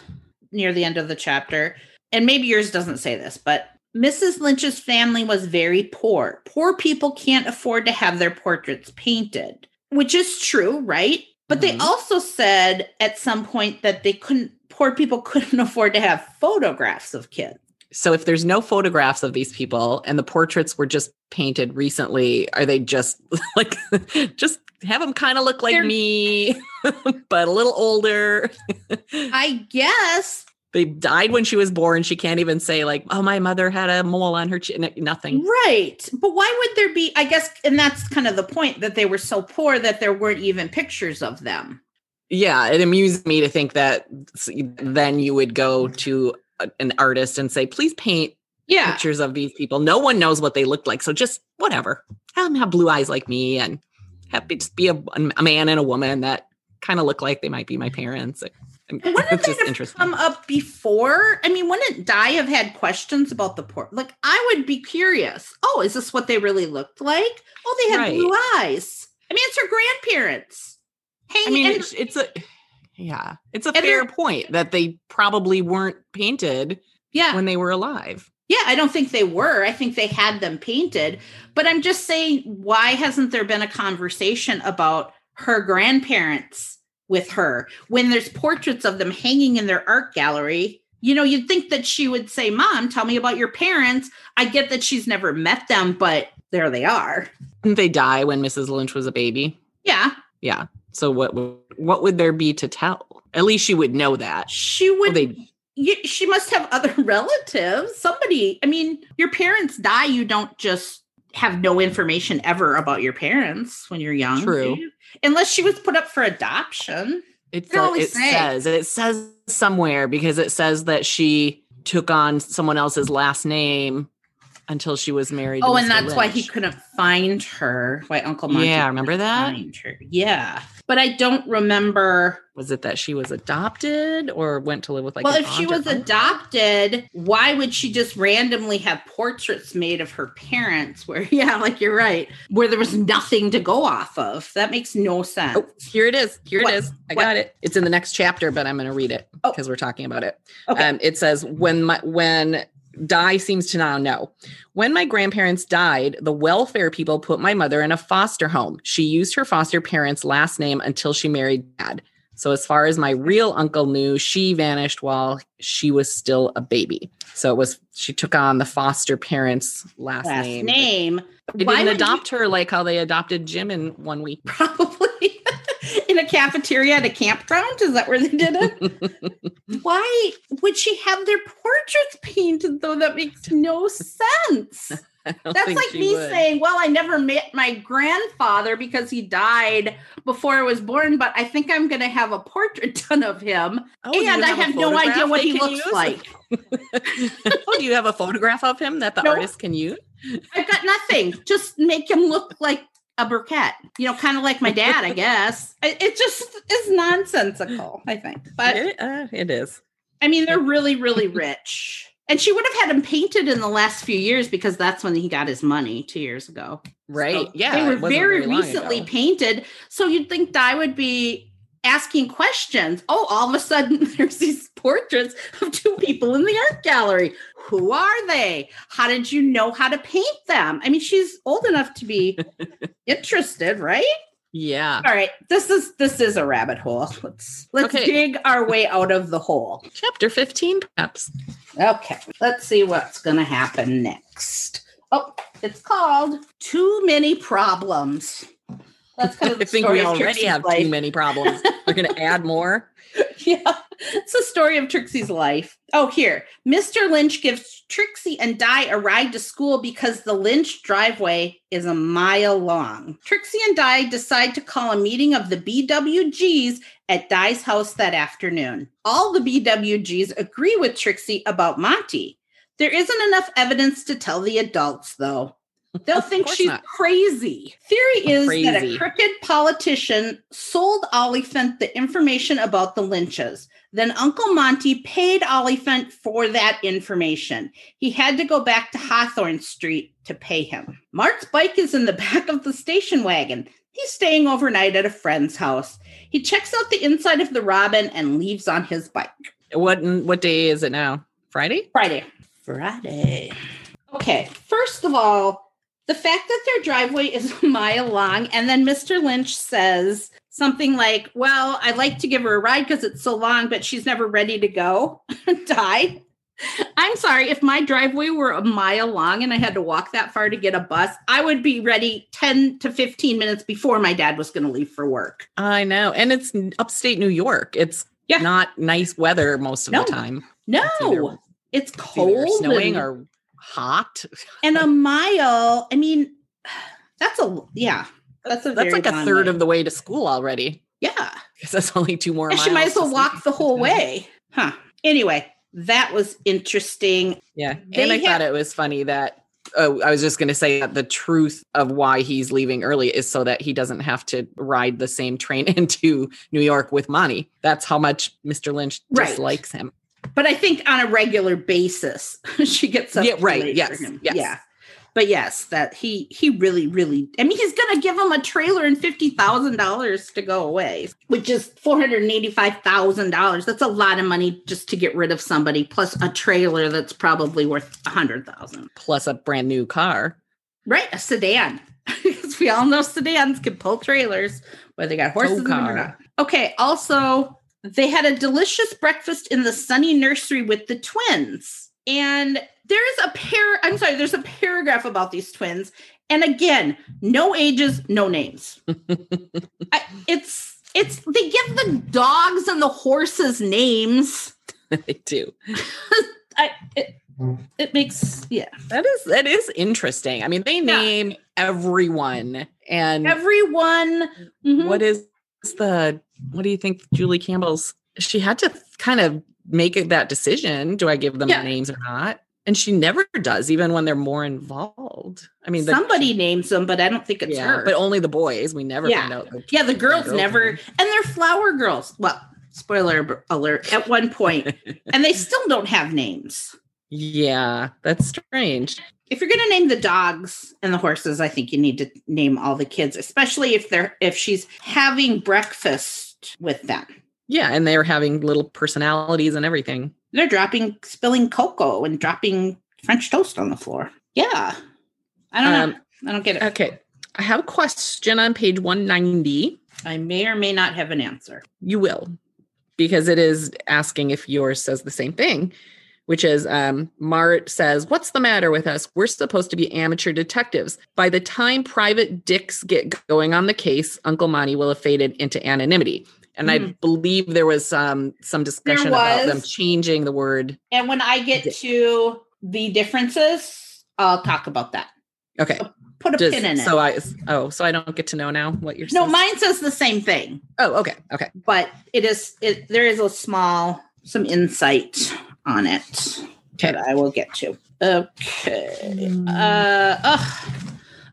near the end of the chapter, and maybe yours doesn't say this, but Mrs. Lynch's family was very poor. Poor people can't afford to have their portraits painted, which is true, right? But they Mhm. also said at some point that they couldn't, poor people couldn't afford to have photographs of kids. So if there's no photographs of these people and the portraits were just painted recently, are they just like just have them kind of look like They're- me, but a little older? I guess they died when she was born. She can't even say like, "Oh, my mother had a mole on her chin." Nothing. Right. But why would there be? I guess, and that's kind of the point that they were so poor that there weren't even pictures of them. Yeah, it amused me to think that then you would go to a- an artist and say, "Please paint Yeah. pictures of these people. No one knows what they looked like. So just whatever. Have them have blue eyes like me and have just be a, a man and a woman that kind of look like they might be my parents. Wouldn't it's just interesting. come up before? I mean, wouldn't Di have had questions about the port? Like, I would be curious. Oh, is this what they really looked like? Oh, they had Right. blue eyes. I mean, it's her grandparents. Hey, I mean, and- it's, it's a yeah, it's a And fair point that they probably weren't painted yeah, when they were alive. yeah. I don't think they were. I think they had them painted. But I'm just saying, why hasn't there been a conversation about her grandparents with her when there's portraits of them hanging in their art gallery? You know, you'd think that she would say, Mom, tell me about your parents. I get that she's never met them, but there they are. Didn't they die when Mrs. Lynch was a baby? Yeah, Yeah. So what would- what would there be to tell? At least she would know that. she Well, would. they she must have other relatives. Somebody, I mean, your parents die. You don't just have no information ever about your parents when you're young. True. Unless she was put up for adoption. It, always it say. says it says somewhere because it says that she took on someone else's last name until she was married. Oh, and that's why he couldn't find her. Why Uncle Monty? Yeah, remember that? Find her. Yeah, but I don't remember. was it that she was adopted or went to live with like. well, if she was adopted, why would she just randomly have portraits made of her parents? Where, yeah, like you're right, where there was nothing to go off of. That makes no sense. Oh, here it is. Here What? it is. I What? got it. It's in the next chapter, but I'm going to read it Oh. because we're talking about it. Okay. Um, it says when my when Di seems to now know. When my grandparents died, the welfare people put my mother in a foster home. She used her foster parents' last name until she married dad. So as far as my real uncle knew, she vanished while she was still a baby. So it was she took on the foster parents' last, last name. name. They Why didn't would you- adopt her like how they adopted Jim in one week. probably in a cafeteria at a campground. Is that where they did it? Why would she have their portraits painted though? That makes no sense. That's like me would. saying, "Well, I never met my grandfather because he died before I was born, but I think I'm going to have a portrait done of him, Oh, and I a have no idea what he looks like." oh, do you have a photograph of him that the No. artist can use? I've got nothing. Just make him look like a Burkett, you know, kind of like my dad, I guess. It, it just is nonsensical, I think. But it, uh, it is. I mean, they're really, really rich. And she would have had him painted in the last few years because that's when he got his money two years ago. Right. So yeah. They were very long recently ago. painted. So you'd think Di would be asking questions. Oh, all of a sudden there's these portraits of two people in the art gallery. Who are they? How did you know how to paint them? I mean, she's old enough to be interested, right? Yeah. All right. This is this is a rabbit hole. Let's let's Okay. dig our way out of the hole. Chapter 15, perhaps. Okay, let's see what's going to happen next. Oh, it's called Too Many Problems. That's kind of I think we already have life. too many problems. We're going to add more. yeah, it's the story of Trixie's life. Oh, here. Mr. Lynch gives Trixie and Di a ride to school because the Lynch driveway is a mile long. Trixie and Di decide to call a meeting of the BWGs at Di's house that afternoon. All the BWGs agree with Trixie about Monty. There isn't enough evidence to tell the adults, though. They'll Of think she's not. crazy. Theory is that a crooked politician sold Oliphant the information about the Lynches. Then Uncle Monty paid Oliphant for that information. He had to go back to Hawthorne Street to pay him. Mart's bike is in the back of the station wagon. He's staying overnight at a friend's house. He checks out the inside of the Robin and leaves on his bike. What what day is it now? Friday? Friday. Friday. Okay, first of all, the fact that their driveway is a mile long, and then Mr. Lynch says something like, Well, I'd like to give her a ride because it's so long, but she's never ready to go. Di. I'm sorry, if my driveway were a mile long and I had to walk that far to get a bus, I would be ready 10 to 15 minutes before my dad was going to leave for work. I know. And it's upstate New York. It's Yeah. not nice weather most of No. the time. No, It's either- it's It's cold. snowing and- or hot. and a mile i mean that's a yeah that's a That's like a third way. of the way to school already. yeah Because that's only two more and miles. she might as well walk the whole way huh anyway that was interesting. Yeah. They and I thought it was funny that oh, I was just going to say that the truth of why he's leaving early is so that he doesn't have to ride the same train into New York with Monty. That's how much Mr. Lynch Right. dislikes him. But I think on a regular basis, she gets up. Yeah, right. Yes, for him. yes. Yeah. But yes, that he he really really. I mean, he's gonna give him a trailer and fifty thousand dollars to go away, which is four hundred and eighty five thousand dollars. That's a lot of money just to get rid of somebody, plus a trailer that's probably worth a hundred thousand. Plus a brand new car. Right, a sedan. Because we all know sedans can pull trailers, whether they got horses in them or not. Okay. Also, they had a delicious breakfast in the sunny nursery with the twins. And there's a pair, I'm sorry, there's a paragraph about these twins. And again, no ages, no names. I, it's it's they give the dogs and the horses names. they do. I it, it makes yeah. That is that is interesting. I mean, they name everyone and Everyone mhm. what is the what do you think Julie Campbell's she had to kind of make that decision do I give them Yeah. names or not and she never does even when they're more involved I mean the- somebody names them, but I don't think it's yeah her. but only the boys we never Yeah. find out the- yeah, the girls girls never, and they're flower girls. Well, spoiler alert at one point, and they still don't have names. yeah that's strange If you're going to name the dogs and the horses, I think you need to name all the kids, especially if they're if she's having breakfast with them. yeah and they're having little personalities and everything They're dropping, spilling cocoa and dropping French toast on the floor. Yeah, I don't Um, know. I don't get it. okay I have a question on page 190 I may or may not have an answer. you will because it is asking if yours says the same thing which is um, mart says what's the matter with us we're supposed to be amateur detectives by the time private dicks get going on the case uncle monty will have faded into anonymity and i Mhm. believe there was um, some discussion about them changing the word And when I get Dick. to the differences, I'll talk about that. okay Put a just pin in it. so i oh so i don't get to know now what you're no, saying mine says the same thing, oh okay okay but it is it there is a small some insight on it Okay. that I will get to. Okay. Uh ugh.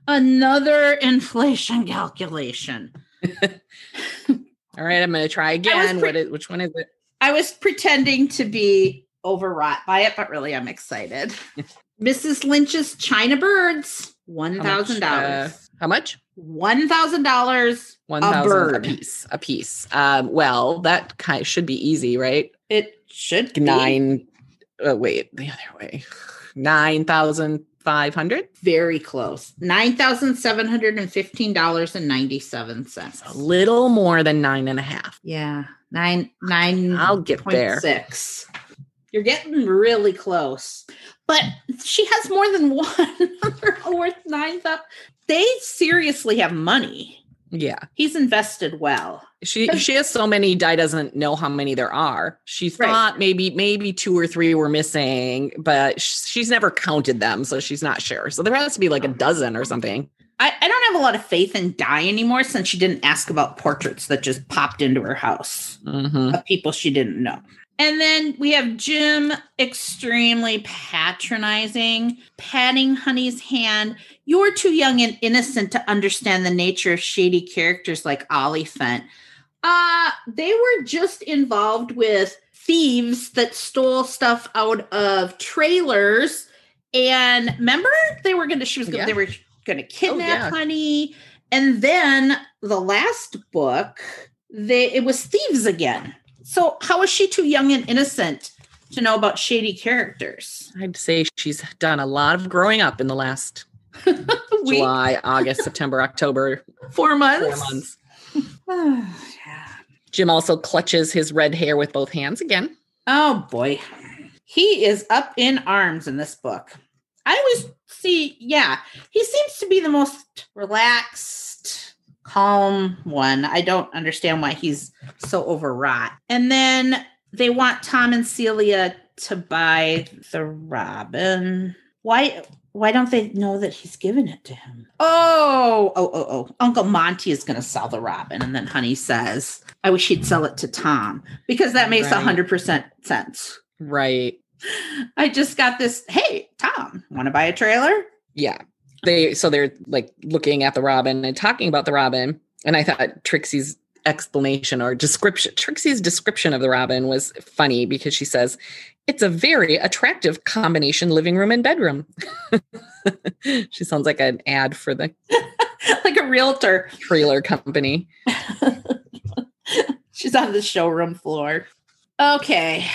another inflation calculation. all right i'm gonna try again pre- what is which one is it I was pretending to be overwrought by it, but really I'm excited. Mrs. Lynch's China Birds, one How much, thousand dollars. uh, how much One thousand dollars One A thousand a piece. A piece. Um, well, that kind should be easy, right? It should. Nine. Uh, wait, the other way. Nine thousand five hundred. Very close. Nine thousand seven hundred and fifteen dollars and ninety seven cents. A little more than nine and a half. Yeah, nine nine. I'll get there. Six. You're getting really close, but she has more than one. Worth nine thousand. They seriously have money. Yeah, He's invested well. she she has so many. Di doesn't know how many there are. She Right. thought maybe maybe two or three were missing, but she's never counted them, so she's not sure. So there has to be like a dozen or something. I, I don't have a lot of faith in Di anymore since she didn't ask about portraits that just popped into her house. Mhm. of people she didn't know. And then we have Jim extremely patronizing, patting Honey's hand. You're too young and innocent to understand the nature of shady characters like Oliphant. Uh, they were just involved with thieves that stole stuff out of trailers. And remember, they were gonna she was gonna Yeah. they were gonna kidnap yeah. Honey. And then the last book, they it was thieves again. So how is she too young and innocent to know about shady characters? I'd say she's done a lot of growing up in the last July, August, September, October, four months. four months. Jim also clutches his red hair with both hands again. Oh boy. He is up in arms in this book. I always see, yeah, he seems to be the most relaxed, calm one. I don't understand why he's so overwrought. And then they want Tom and Celia to buy the robin. Why why don't they know that he's given it to him? Oh, oh, oh, oh. Uncle Monty is going to sell the robin. And then Honey says, I wish he'd sell it to Tom because that makes a Right. 100% sense. Right. I just got this. Hey, Tom, want to buy a trailer? Yeah. They so they're like looking at the robin and talking about the robin. And I thought Trixie's explanation or description, Trixie's description of the robin was funny because she says, it's a very attractive combination living room and bedroom. she sounds like an ad for the like a realtor trailer company. She's on the showroom floor. Okay,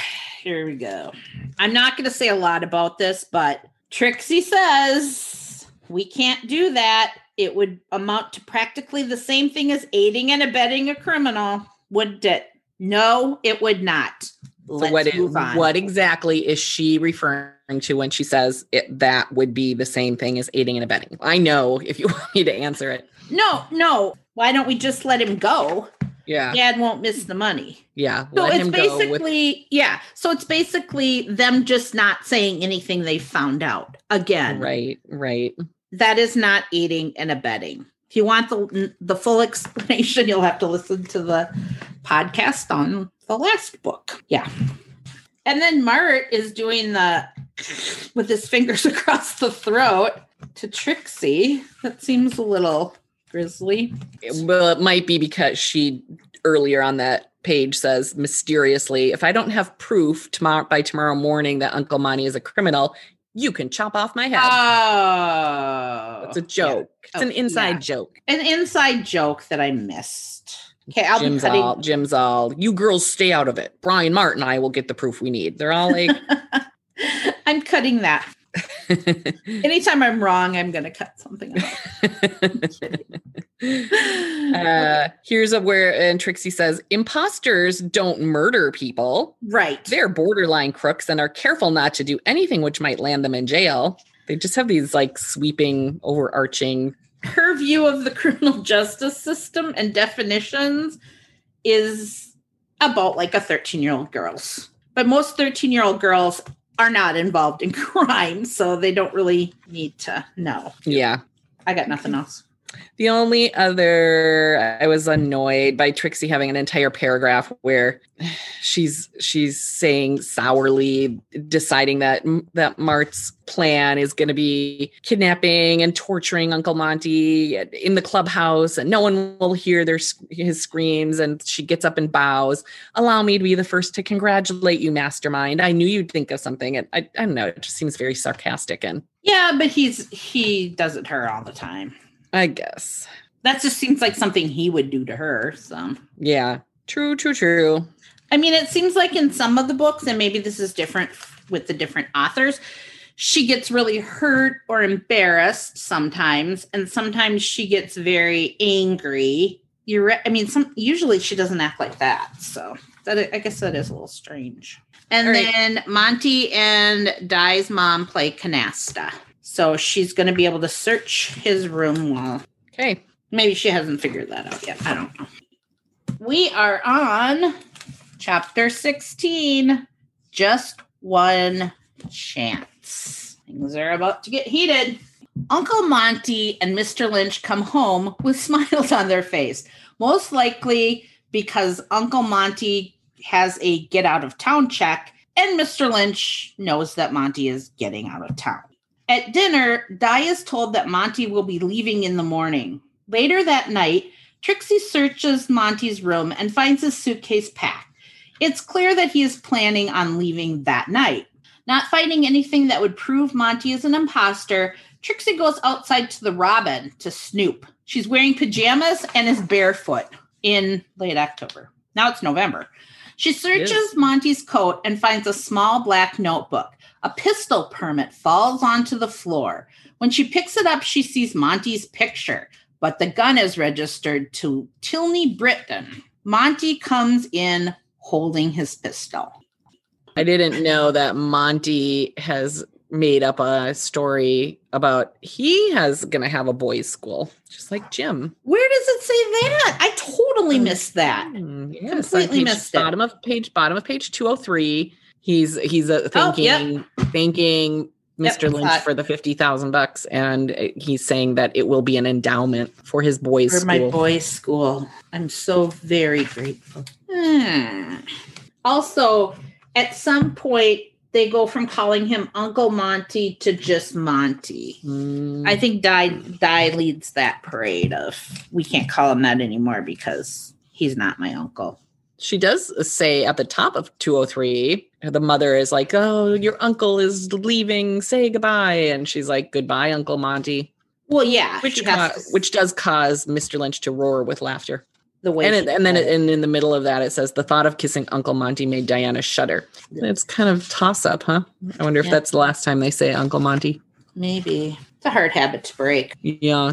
here we go. I'm not going to say a lot about this, but Trixie says we can't do that. It would amount to practically the same thing as aiding and abetting a criminal, would it? No, it would not. Let's so what, on. what exactly is she referring to when she says it, that would be the same thing as aiding and abetting? I know if you want me to answer it. No, no. Why don't we just let him go? Yeah. Dad won't miss the money. Yeah. So let it's him go with- basically, yeah. So it's basically them just not saying anything they found out. Again, right, right. That is not aiding and abetting. If you want the the full explanation, you'll have to listen to the podcast on the last book. Yeah. And then Mart is doing the with his fingers across the throat to Trixie. That seems a little grisly. Well, it might be because she earlier on that page says mysteriously, if I don't have proof tomorrow by tomorrow morning that Uncle Monty is a criminal, you can chop off my head. Oh. It's a joke. It's an Oh, inside yeah. joke. An inside joke that I missed. Okay, I'll Jim's be cutting. all Jim's all you girls stay out of it. Brian Martin and I will get the proof we need. They're all like I'm cutting that. Anytime I'm wrong, I'm going to cut something out. uh, here's a where and Trixie says imposters don't murder people. right. They're borderline crooks and are careful not to do anything which might land them in jail. They just have these like sweeping, overarching. Her view of the criminal justice system and definitions is about like a 13 year old girl's. But most 13 year old girls are not involved in crime, so they don't really need to know. Yeah. I got nothing else. The only other I was annoyed by Trixie having an entire paragraph where she's she's saying sourly deciding that that Mart's plan is going to be kidnapping and torturing Uncle Monty in the clubhouse and no one will hear their his screams and she gets up and bows allow me to be the first to congratulate you mastermind I knew you'd think of something and I, I don't know it just seems very sarcastic and Yeah, but he's he does it to her all the time. I guess That just seems like something he would do to her. So yeah true true true I mean, it seems like in some of the books, and maybe this is different with the different authors, she gets really hurt or embarrassed sometimes, and sometimes she gets very angry. You're, re- I mean, some usually she doesn't act like that. So that I guess that is a little strange. And right. then Monty and Di's mom play canasta, so she's going to be able to search his room while okay Maybe she hasn't figured that out yet. I don't know. We are on chapter 16. Just one chance. Things are about to get heated. Uncle Monty and Mr. Lynch come home with smiles on their face, most likely because Uncle Monty has a get out of town check, and Mr. Lynch knows that Monty is getting out of town. At dinner, Di is told that Monty will be leaving in the morning. Later that night, Trixie searches Monty's room and finds his suitcase packed. It's clear that he is planning on leaving that night. Not finding anything that would prove Monty is an imposter, Trixie goes outside to the Robin to snoop. She's wearing pajamas and is barefoot in late October. Now it's November. She searches Monty's coat and finds a small black notebook. A pistol permit falls onto the floor. When she picks it up, she sees Monty's picture, but the gun is registered to Tilney Britton. Monty comes in holding his pistol. I didn't know that Monty has made up a story about he has going to have a boys' school, just like Jim. Where does it say that? I totally missed that. Hmm, yes, Completely page, missed it. bottom of page bottom of page two hundred three. He's he's uh, Oh, thanking yep. thanking Yep, Mr. Lynch thought- for the fifty thousand bucks, and uh, he's saying that it will be an endowment for his boys' For school. my boys' school. I'm so very grateful. Hmm. Also, at some point they go from calling him Uncle Monty to just Monty. Mm, I think Di Di leads that parade of we can't call him that anymore because he's not my uncle. She does uh, say at the top of 203, the mother is like, Oh, your uncle is leaving. Say goodbye. And she's like, Goodbye, Uncle Monty. Well, yeah, Which, ca- to- which does cause Mr. Lynch to roar with laughter. the way and it, and then it, and in the middle of that it says the thought of kissing Uncle Monty made Diana shudder. It's kind of toss up, huh? I wonder if that's the last time they say Uncle Monty. maybe it's a hard habit to break. Yeah,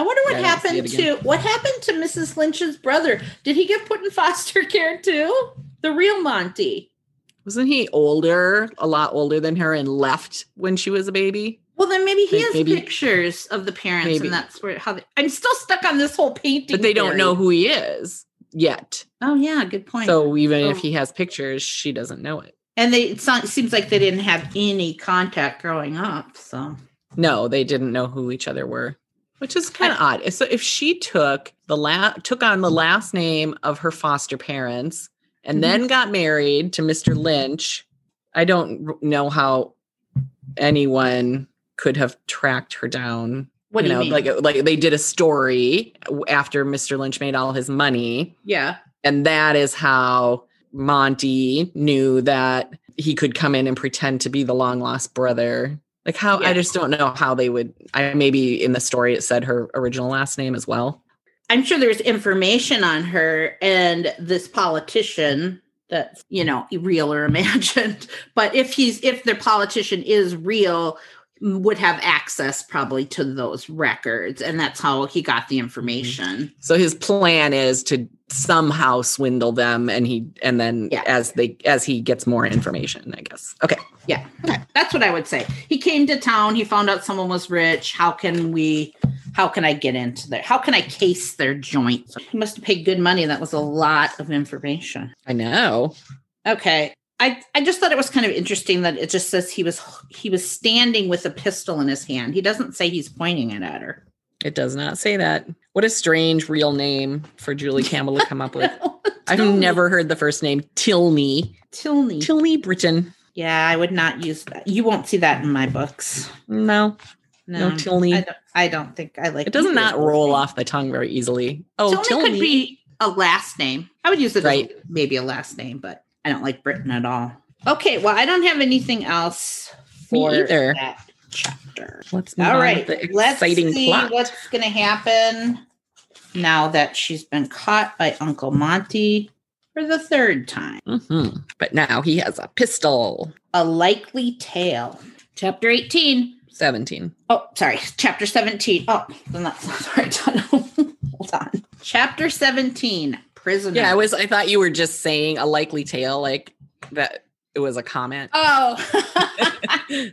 I wonder what Yeah, I don't see happened to what happened to Mrs. Lynch's brother. Did he get put in foster care too? The real Monty. wasn't he older, a lot older than her, and left when she was a baby? Well, then maybe he May- has maybe- pictures of the parents, Maybe. and that's where how they, I'm still stuck on this whole painting. But they don't know who he is yet. Oh yeah, good point. So even if Oh. he has pictures, she doesn't know it. and they it so- seems like they didn't have any contact growing up. So No, they didn't know who each other were, which is kind of odd. So if she took the la- took on the last name of her foster parents and Mhm. then got married to Mr. Lynch, I don't know how anyone could have tracked her down. what you do know, you mean? like like they did a story after Mr. Lynch made all his money, yeah, and that is how Monty knew that he could come in and pretend to be the long lost brother. Like how Yeah. I just don't know how they would. I maybe in the story it said her original last name as well. I'm sure there's information on her and this politician that's you know real or imagined. But if he's if the politician is real, would have access probably to those records, and that's how he got the mm-hmm. information. So his plan is to somehow swindle them, and he and then Yeah. as they as he gets more information, I guess. Okay, Yeah, that's what I would say. He came to town. He found out someone was rich. How can we? How can I get into there? How can I case their joints? He must have paid good money. That was a lot of information. I know. Okay. I, I just thought it was kind of interesting that it just says he was he was standing with a pistol in his hand. He doesn't say he's pointing it at her. It does not say that. What a strange real name for Julie Campbell to come up with. I've never heard the first name Tilney. Tilney. Tilney Britton. Yeah, I would not use that. You won't see that in my books. No, No, no, Tilney. I don't, I don't think I like It does either not roll names. off the tongue very easily. Oh, Tilney Tilney. could be a last name. I would use it Right. as maybe a last name, but I don't like Britton at all. Okay, well, I don't have anything else Me for either. that chapter. Let's move All right, the let's see plot. what's going to happen now that she's been caught by Uncle Monty for the third time. Mhm. But now he has a pistol. A likely tale. Chapter 18. 17. Oh, sorry. Chapter 17. Oh, then that's not right. Hold on. Chapter 17. Prisoner. Yeah, I was I thought you were just saying a likely tale, like that it was a comment. Oh.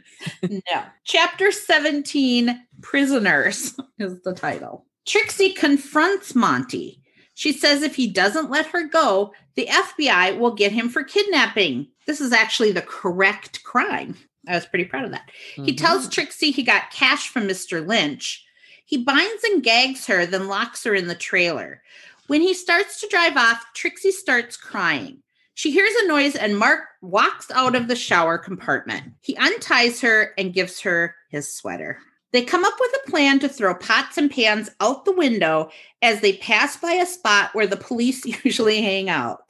no. Chapter 17 Prisoners is the title. Trixie confronts Monty. She says if he doesn't let her go, the FBI will get him for kidnapping. This is actually the correct crime. I was pretty proud of that. He Mhm. tells Trixie he got cash from Mr. Lynch. He binds and gags her, then locks her in the trailer. When he starts to drive off, Trixie starts crying. She hears a noise and Mart walks out of the shower compartment. He unties her and gives her his sweater. They come up with a plan to throw pots and pans out the window as they pass by a spot where the police usually hang out.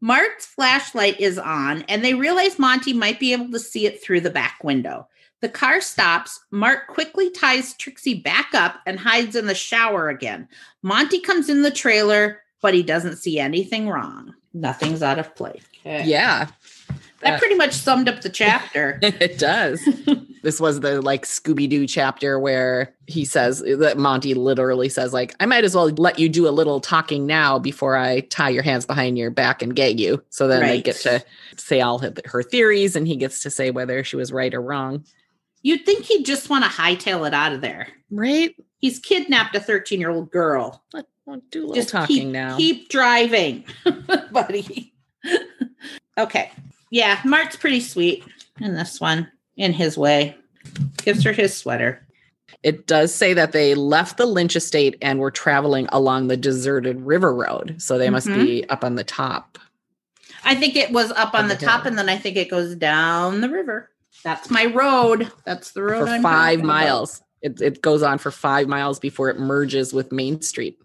Mart's flashlight is on, and they realize Monty might be able to see it through the back window. The car stops. Mark quickly ties Trixie back up and hides in the shower again. Monty comes in the trailer, but he doesn't see anything wrong. Nothing's out of place. Yeah, That pretty much summed up the chapter. it does. this was the like Scooby Doo chapter where he says that Monty literally says, like, I might as well let you do a little talking now before I tie your hands behind your back and gag you. So then they get to say all her, her theories and he gets to say whether she was right or wrong. You'd think he'd just want to hightail it out of there. Right? He's kidnapped a 13 year old girl. Let, will do a little Just talking keep, now. Keep driving, buddy. okay. Yeah, Mart's pretty sweet in this one, in his way. Gives her his sweater. It does say that they left the Lynch estate and were traveling along the deserted river road. So they must Mhm. be up on the top. I think it was up on On the the top, and then I think it goes down the river. That's my road. That's the road for I'm five miles. It, it goes on for five miles before it merges with Main Street.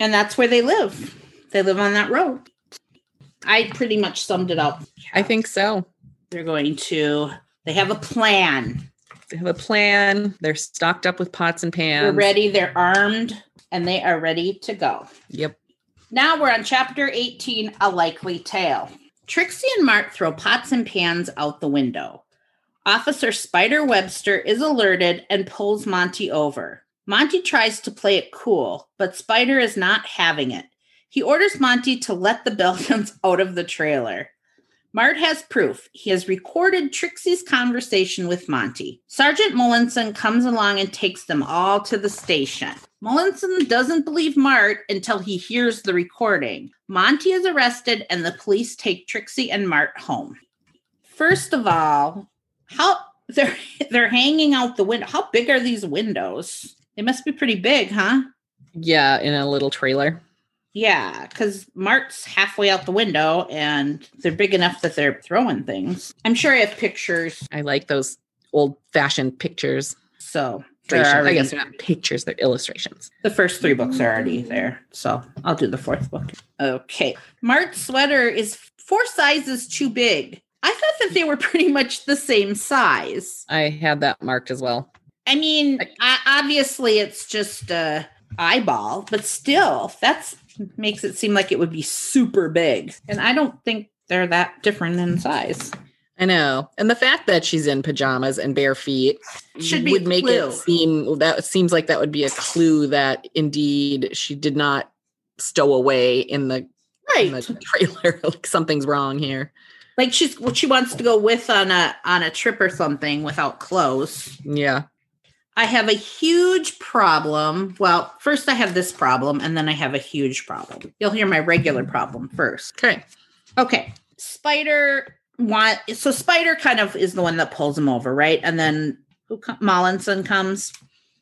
and that's where they live. They live on that road. I pretty much summed it up. I think so. They're going to. They have a plan. They have a plan. They're stocked up with pots and pans. They're ready. They're armed, and they are ready to go. Yep. Now we're on chapter 18 A Likely Tale. Trixie and Mart throw pots and pans out the window. Officer Spider Webster is alerted and pulls Monty over. Monty tries to play it cool, but Spider is not having it. He orders Monty to let the Beldens out of the trailer. Mart has proof. He has recorded Trixie's conversation with Monty. Sergeant Molinson comes along and takes them all to the station. Molinson doesn't believe Mart until he hears the recording. Monty is arrested and the police take Trixie and Mart home. First of all, how they're they're hanging out the window. How big are these windows? They must be pretty big, huh? Yeah, in a little trailer. Yeah, because Mart's halfway out the window and they're big enough that they're throwing things. I'm sure I have pictures. I like those old fashioned pictures. So I guess they're not pictures, they're illustrations. the first three books are already there. So I'll do the fourth book. Okay. Mart's sweater is four sizes too big. I thought that they were pretty much the same size. I had that marked as well. I mean, I, obviously it's just a eyeball, but still, that's makes it seem like it would be super big. And I don't think they're that different in size. I know. And the fact that she's in pajamas and bare feet Should be would make it seem that seems like that would be a clue that indeed she did not stow away in the, in Right. the trailer. like something's wrong here. Like she's what she wants to go with on a on a trip or something without clothes. Yeah. I have a huge problem. Well, first I have this problem and then I have a huge problem. You'll hear my regular problem first. Okay. Okay. Spider want so Spider kind of is the one that pulls him over, right? And then who Molinson comes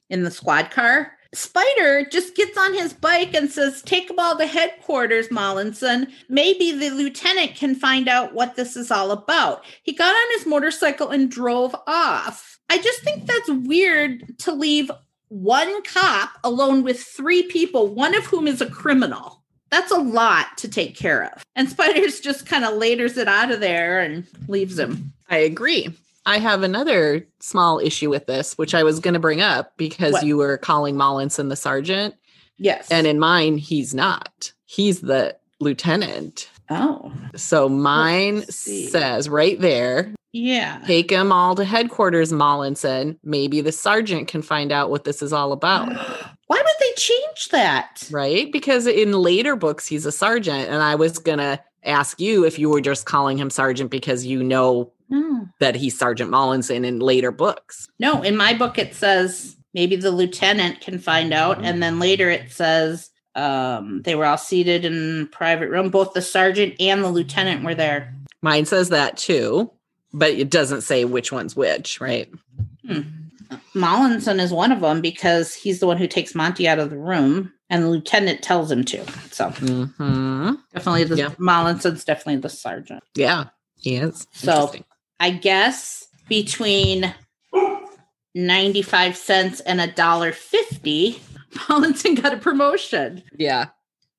in the squad car. Spider just gets on his bike and says, Take them all to headquarters, Molinson. Maybe the lieutenant can find out what this is all about. He got on his motorcycle and drove off. I just think that's weird to leave one cop alone with three people, one of whom is a criminal. That's a lot to take care of. And Spiders just kind of laters it out of there and leaves him. I agree. I have another small issue with this, which I was going to bring up because What? you were calling Molinson the sergeant. Yes. And in mine, he's not. He's the lieutenant. Oh, So mine says right there yeah. take them all to headquarters, Molinson. Maybe the sergeant can find out what this is all about. Why would they change that? right? Because in later books, he's a sergeant. And I was going to ask you if you were just calling him sergeant because you know No. that he's Sergeant Molinson in later books. No, in my book it says maybe the lieutenant can find out. Mm-hmm. And then later it says um, they were all seated in a private room. Both the sergeant and the lieutenant were there. Mine says that too, but it doesn't say which one's which, right? Molinson is one of them because he's the one who takes Monty out of the room and the lieutenant tells him to. So hmm definitely the Yeah. Molinson's definitely the sergeant. Yeah, he is. So- I guess between 95 cents and a dollar 50, Molinson got a promotion. yeah.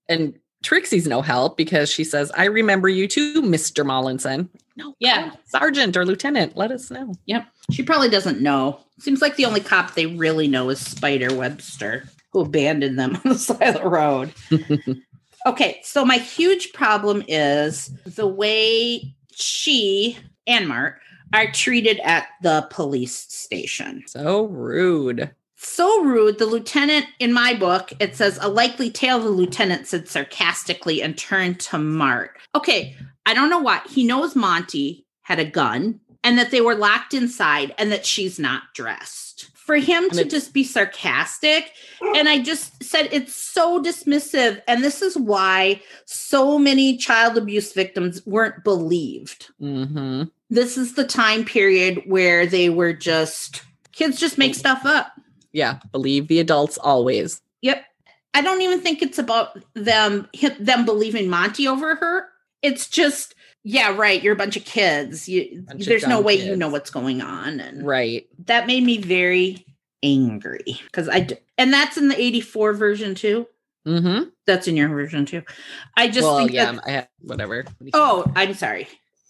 And Trixie's no help because she says, I remember you too, Mr. Molinson. No, Yeah. Sergeant or Lieutenant, let us know. Yep. She probably doesn't know. Seems like the only cop they really know is Spider Webster, who abandoned them on the side of the road. okay, so my huge problem is the way she and Mart are treated at the police station. So rude. So rude. The lieutenant, in my book, it says a likely tale, the lieutenant said sarcastically and turned to Mart. Okay, I don't know why. He knows Monty had a gun and that they were locked inside and that she's not dressed. For him to just be sarcastic, and I just said it's so dismissive. And this is why so many child abuse victims weren't believed. hmm This is the time period where they were just kids just make stuff up. Yeah, believe the adults always. Yep. I don't even think it's about them them believing Monty over her. it's just yeah, right. You're a bunch of kids. You, Bunch of there's no way you know what's going on, and Right. that made me very angry because I d- and that's in the '84 version too. Mm-hmm. That's in your version too. I just well, think yeah, that. I have whatever. Oh, I'm sorry.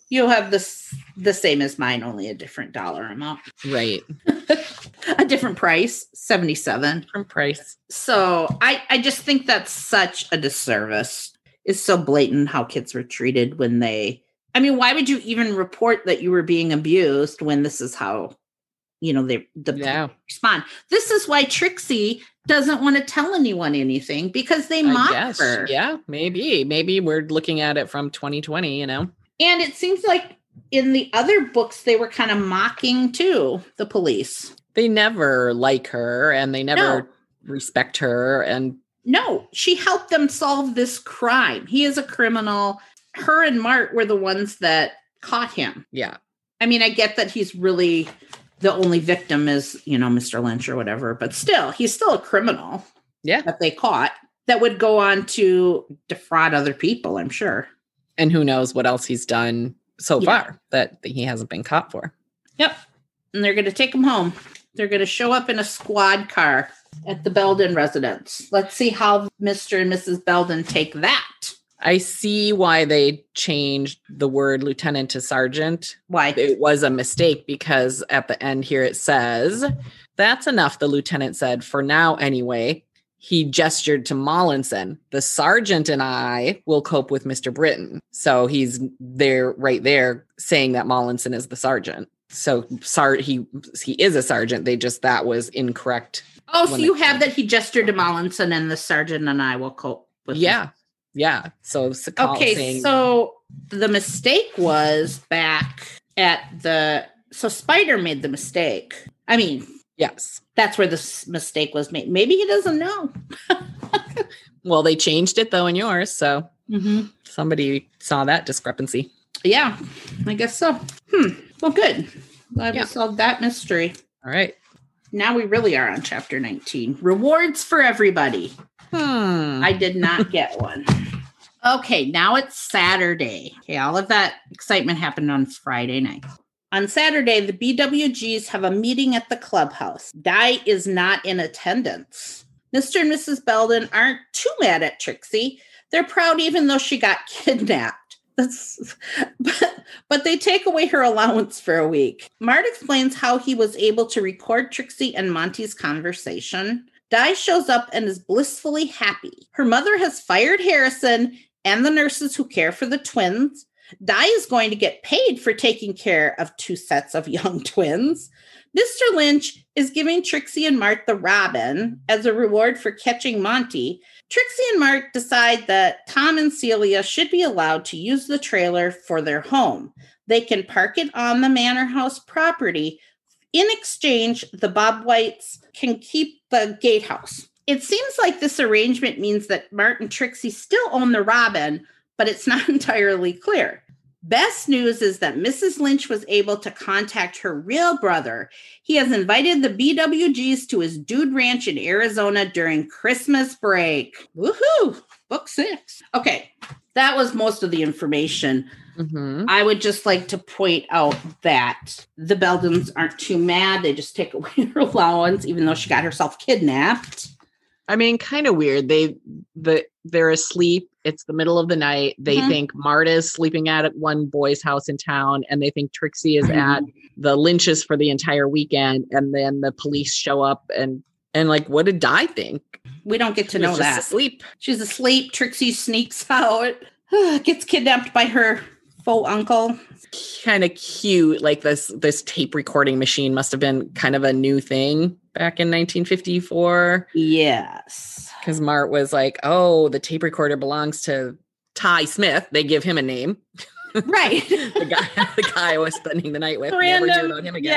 You'll have this the same as mine, only a different dollar amount, right. a different price, seventy-seven. Different price. So I I just think that's such a disservice. It's so blatant how kids were treated when they. I mean, why would you even report that you were being abused when this is how, you know, they the Yeah. respond? This is why Trixie doesn't want to tell anyone anything because they mock guess. her. Yeah, maybe. Maybe we're looking at it from 2020, you know? And it seems like in the other books they were kind of mocking too the police. They never like her and they never respect her. And No, she helped them solve this crime. He is a criminal. Her and Mart were the ones that caught him. yeah, I mean, I get that he's really the only victim is, you know, Mr. Lynch or whatever, but still, he's still a criminal yeah. that they caught that would go on to defraud other people, I'm sure. And who knows what else he's done so Yeah. far that he hasn't been caught for. Yep. And they're going to take him home. They're going to show up in a squad car at the Belden residence. Let's see how Mr. and Mrs. Belden take that. I see why they changed the word lieutenant to sergeant. Why? It was a mistake because at the end here it says, That's enough, the lieutenant said, for now anyway. He gestured to Molinson. The sergeant and I will cope with Mr. Britton. So he's there, right there, saying that Molinson is the sergeant. So sar- he he is a sergeant. They just that was incorrect. Oh, so you have that he gestured to Molinson and the sergeant and I will cope with. Yeah, yeah. So Sakal Okay, saying, so the mistake was back at the so Spider made the mistake. I mean, yes. that's where this mistake was made. Maybe he doesn't know. Well, they changed it though in yours, so Mm-hmm. somebody saw that discrepancy. Yeah, I guess so. Hmm. Well, good. Glad Yeah. we solved that mystery. All right. Now we really are on chapter 19. Rewards for everybody. Hmm. I did not get one. Okay, now it's Saturday. Okay, all of that excitement happened on Friday night. On Saturday, the BWGs have a meeting at the clubhouse. Di is not in attendance. Mr. and Mrs. Belden aren't too mad at Trixie. They're proud even though she got kidnapped. That's but, but they take away her allowance for a week. Mart explains how he was able to record Trixie and Monty's conversation. Di shows up and is blissfully happy. Her mother has fired Harrison and the nurses who care for the twins. Di is going to get paid for taking care of two sets of young twins. Mr. Lynch is giving Trixie and Mart the Robin as a reward for catching Monty. Trixie and Mart decide that Tom and Celia should be allowed to use the trailer for their home. They can park it on the Manor House property. In exchange, the Bob Whites can keep the gatehouse. It seems like this arrangement means that Mart and Trixie still own the Robin, but it's not entirely clear. Best news is that Mrs. Lynch was able to contact her real brother. He has invited the BWGs to his dude ranch in Arizona during Christmas break. Woohoo! Book six. Okay, that was most of the information. Mhm. I would just like to point out that the Beldens aren't too mad. They just take away her allowance, even though she got herself kidnapped. I mean, kind of weird. They the they're asleep. It's the middle of the night. They Mhm. think Mart's sleeping at one boy's house in town, and they think Trixie is at the Lynches for the entire weekend. And then the police show up and and like, what did Di think? We don't get to She know that. asleep. She's asleep. Trixie sneaks out, gets kidnapped by her faux uncle. Kind of cute. Like this this tape recording machine must have been kind of a new thing back in 1954. Yes. because Mart was like, "Oh, the tape recorder belongs to Ty Smith." They give him a name. Right. The guy, the guy I was spending the night with. Never hear Random. about him again.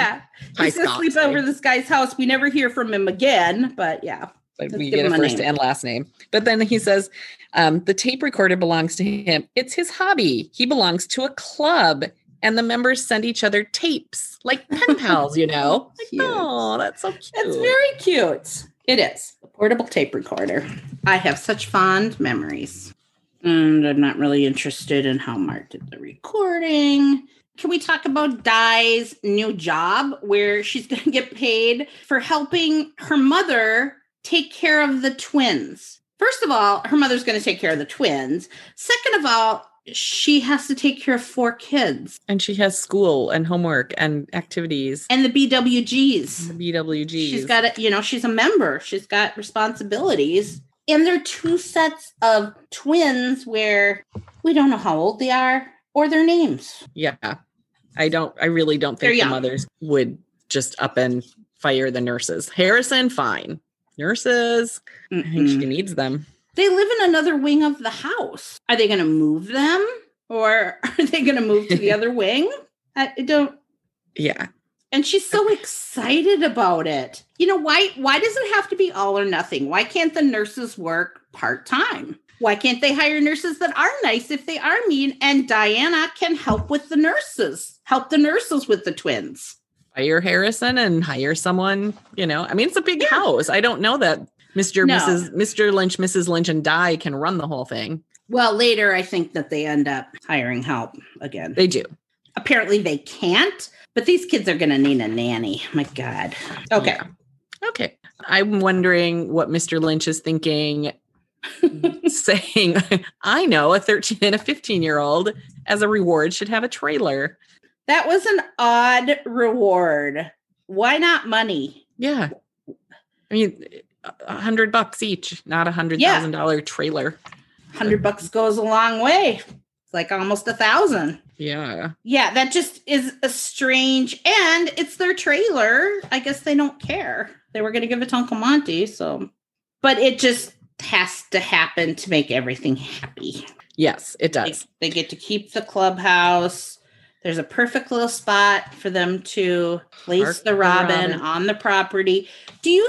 Yeah. He's asleep sorry. over this guy's house. We never hear from him again, but yeah. But Let's we get a first name. and last name. But then he says, um, "The tape recorder belongs to him. It's his hobby. He belongs to a club." And the members send each other tapes like pen pals, you know. Like, oh, that's so cute. It's very cute. It is. A portable tape recorder. I have such fond memories. And I'm not really interested in how Mart did the recording. Can we talk about Di's new job where she's going to get paid for helping her mother take care of the twins? First of all, her mother's going to take care of the twins. Second of all, she has to take care of four kids And she has school and homework and activities. and the BWGs. The BWG. She's got it, you know, she's a member. She's got responsibilities. And there are two sets of twins where we don't know how old they are or their names. Yeah. I don't, I really don't think the mothers would just up and fire the nurses. Harrison, fine. Nurses, I think she needs them. They live in another wing of the house. Are they going to move them or are they going to move to the other wing? I I don't. Yeah. And she's so excited about it. You know why? Why does it have to be all or nothing? Why can't the nurses work part time? Why can't they hire nurses that are nice if they are mean? And Diana can help with the nurses, help the nurses with the twins. Fire Harrison and hire someone, you know. I mean, it's a big Yeah. house. I don't know that Mr. No. Mrs. Mr. Lynch, Mrs. Lynch, and Di can run the whole thing. Well, later I think that they end up hiring help again. They do. Apparently they can't, but these kids are going to need a nanny. My God. Okay. Yeah. Okay. I'm wondering what Mr. Lynch is thinking, saying, I know a 13 and a 15 year old as a reward should have a trailer. That was an odd reward. Why not money? Yeah. I mean, a hundred bucks each, not a hundred thousand dollar trailer. 100 bucks goes a long way. It's like almost a thousand. Yeah. Yeah, that just is a strange, and it's their trailer. I guess they don't care. They were going to give it to Uncle Monty, so, but it just has to happen to make everything happy. Yes, it They, does. they get to keep the clubhouse. There's a perfect little spot for them to place Park the robin, robin. on the property. Do you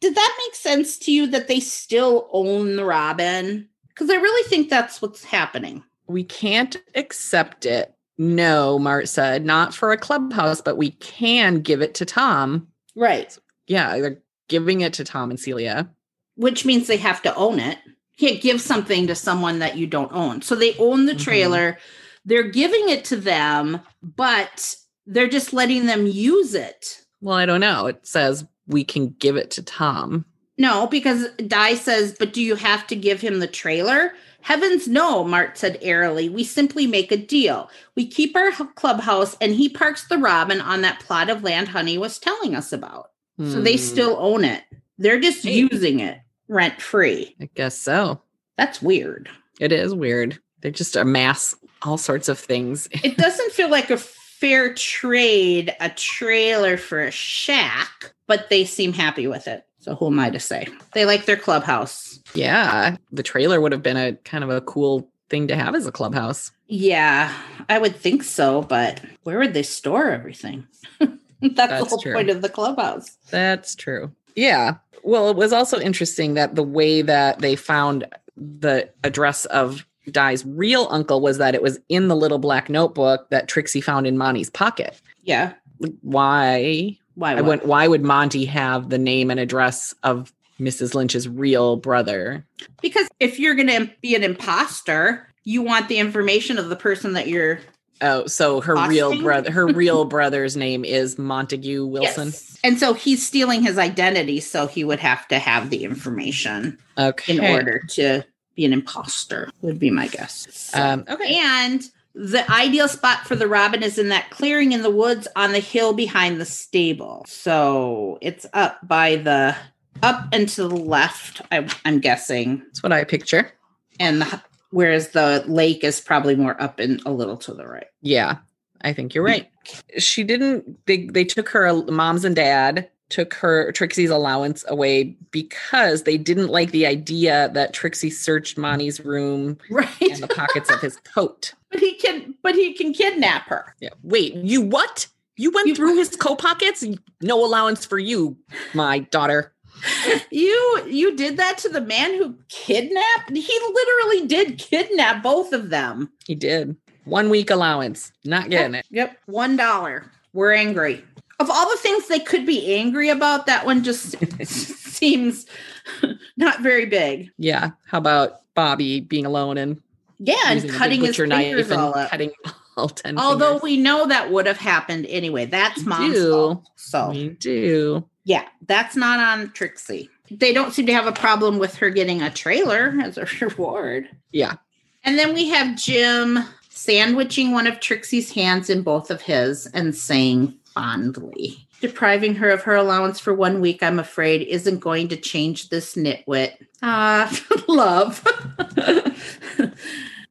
did that make sense to you that they still own the robin? Because I really think that's what's happening. We can't accept it. No, Mart said, not for a clubhouse, but we can give it to Tom. Right. Yeah, they're giving it to Tom and Celia. Which means they have to own it. You can't give something to someone that you don't own. So they own the Mhm. trailer. They're giving it to them, but they're just letting them use it. Well, I don't know. It says we can give it to Tom. No, because Di says, but do you have to give him the trailer? Heavens no, Mart said airily. We simply make a deal. We keep our clubhouse and he parks the robin on that plot of land Honey was telling us about. So they Hmm, still own it. They're just Hey. using it rent free. I guess so. That's weird. It is weird. They're just amass all sorts of things. It doesn't feel like a fair trade, a trailer for a shack, but they seem happy with it. So who am I to say? They like their clubhouse. yeah, the trailer would have been a kind of a cool thing to have as a clubhouse. Yeah, I would think so, but where would they store everything? That's, the whole true. point of the clubhouse. That's true. Yeah. Well, it was also interesting that the way that they found the address of Di's real uncle was that it was in the little black notebook that Trixie found in Monty's pocket. Yeah. Why? Why? I went, why would Monty have the name and address of Mrs. Lynch's real brother? because if you're going to be an imposter, you want the information of the person that you're. Oh, so her real brother, her real brother's name is Montague Wilson. Yes. And so he's stealing his identity, so he would have to have the information Okay. in order to be an imposter, would be my guess. Um, okay. And the ideal spot for the robin is in that clearing in the woods on the hill behind the stable. So it's up by the up and to the left, I, I'm guessing, That's what I picture. and the, whereas the lake is probably more up and a little to the right. Yeah, I think you're right. She didn't. They they took her moms and dad took her Trixie's allowance away because they didn't like the idea that Trixie searched Monty's room Right, and the pockets of his coat. but he can, but he can kidnap her. Yeah. Wait, you what? You went You- through his coat pockets? No allowance for you, my daughter. You you did that to the man who kidnapped. He literally did kidnap both of them. He did. One week allowance. Not getting it. Yep, one dollar. We're angry. Of all the things they could be angry about, that one just seems not very big. Yeah. How about Bobby being alone and Yeah, and using a big cutting his fingers and all up. cutting all 10 Although fingers. we know that would have happened anyway. That's We mom's do. fault. So we do. yeah, that's not on Trixie. They don't seem to have a problem with her getting a trailer as a reward. Yeah. And then we have Jim sandwiching one of Trixie's hands in both of his and saying fondly, depriving her of her allowance for one week, I'm afraid, isn't going to change this nitwit. Ah, love.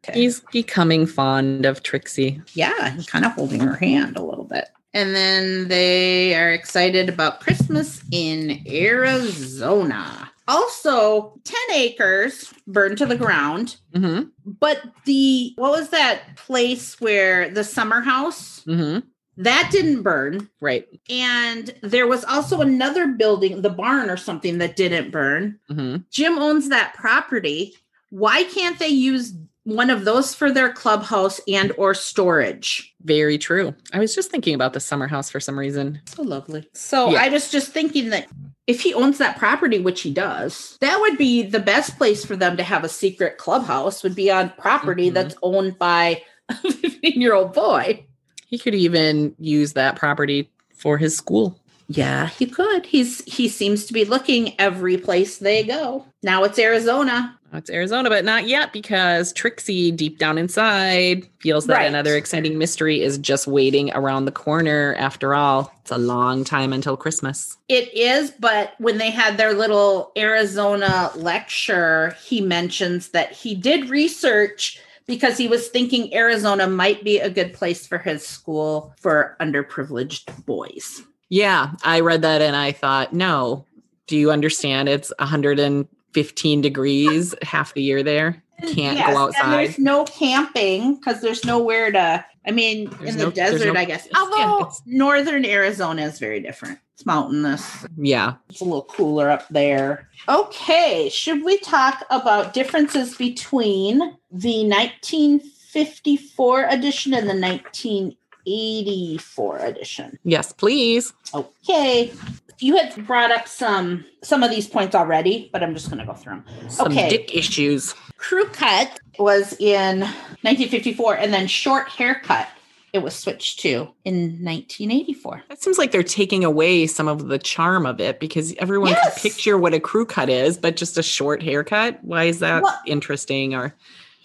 Okay. He's becoming fond of Trixie. yeah, he's kind of holding her hand a little bit. And then they are excited about Christmas in Arizona. Also, 10 acres burned to the ground. Mm-hmm. But the what was that place where the summer house Mm-hmm. That didn't burn? Right. And there was also another building, the barn or something that didn't burn. Mm-hmm. Jim owns that property. Why can't they use one of those for their clubhouse and or storage? Very true. I was just thinking about the summer house for some reason. So lovely. So Yeah. I was just thinking that if he owns that property, which he does, that would be the best place for them to have a secret clubhouse would be on property Mhm. that's owned by a 15 year old boy. He could even use that property for his school. Yeah, he could. He's he seems to be looking every place they go. Now it's Arizona. It's Arizona, but not yet because Trixie, deep down inside, feels that Right. another exciting mystery is just waiting around the corner. After all, it's a long time until Christmas. It is, but when they had their little Arizona lecture, he mentions that he did research because he was thinking Arizona might be a good place for his school for underprivileged boys. Yeah, I read that and I thought, no, do you understand? It's 115 degrees half the year there. Can't Yes, go outside. there's no camping because there's nowhere to. I mean, There's in the no- desert, no- I guess. Although it's- northern Arizona is very different. It's mountainous. Yeah. It's a little cooler up there. Okay, should we talk about differences between the 1954 edition and the 1984 edition? Yes, please. Okay. You had brought up some some of these points already, but I'm just going to go through them. Some Okay. dick issues. Crew cut was in 1954 and then short haircut it was switched to in 1984. That seems like they're taking away some of the charm of it because everyone Yes. can picture what a crew cut is, but just a short haircut. Why is that Well- interesting? Or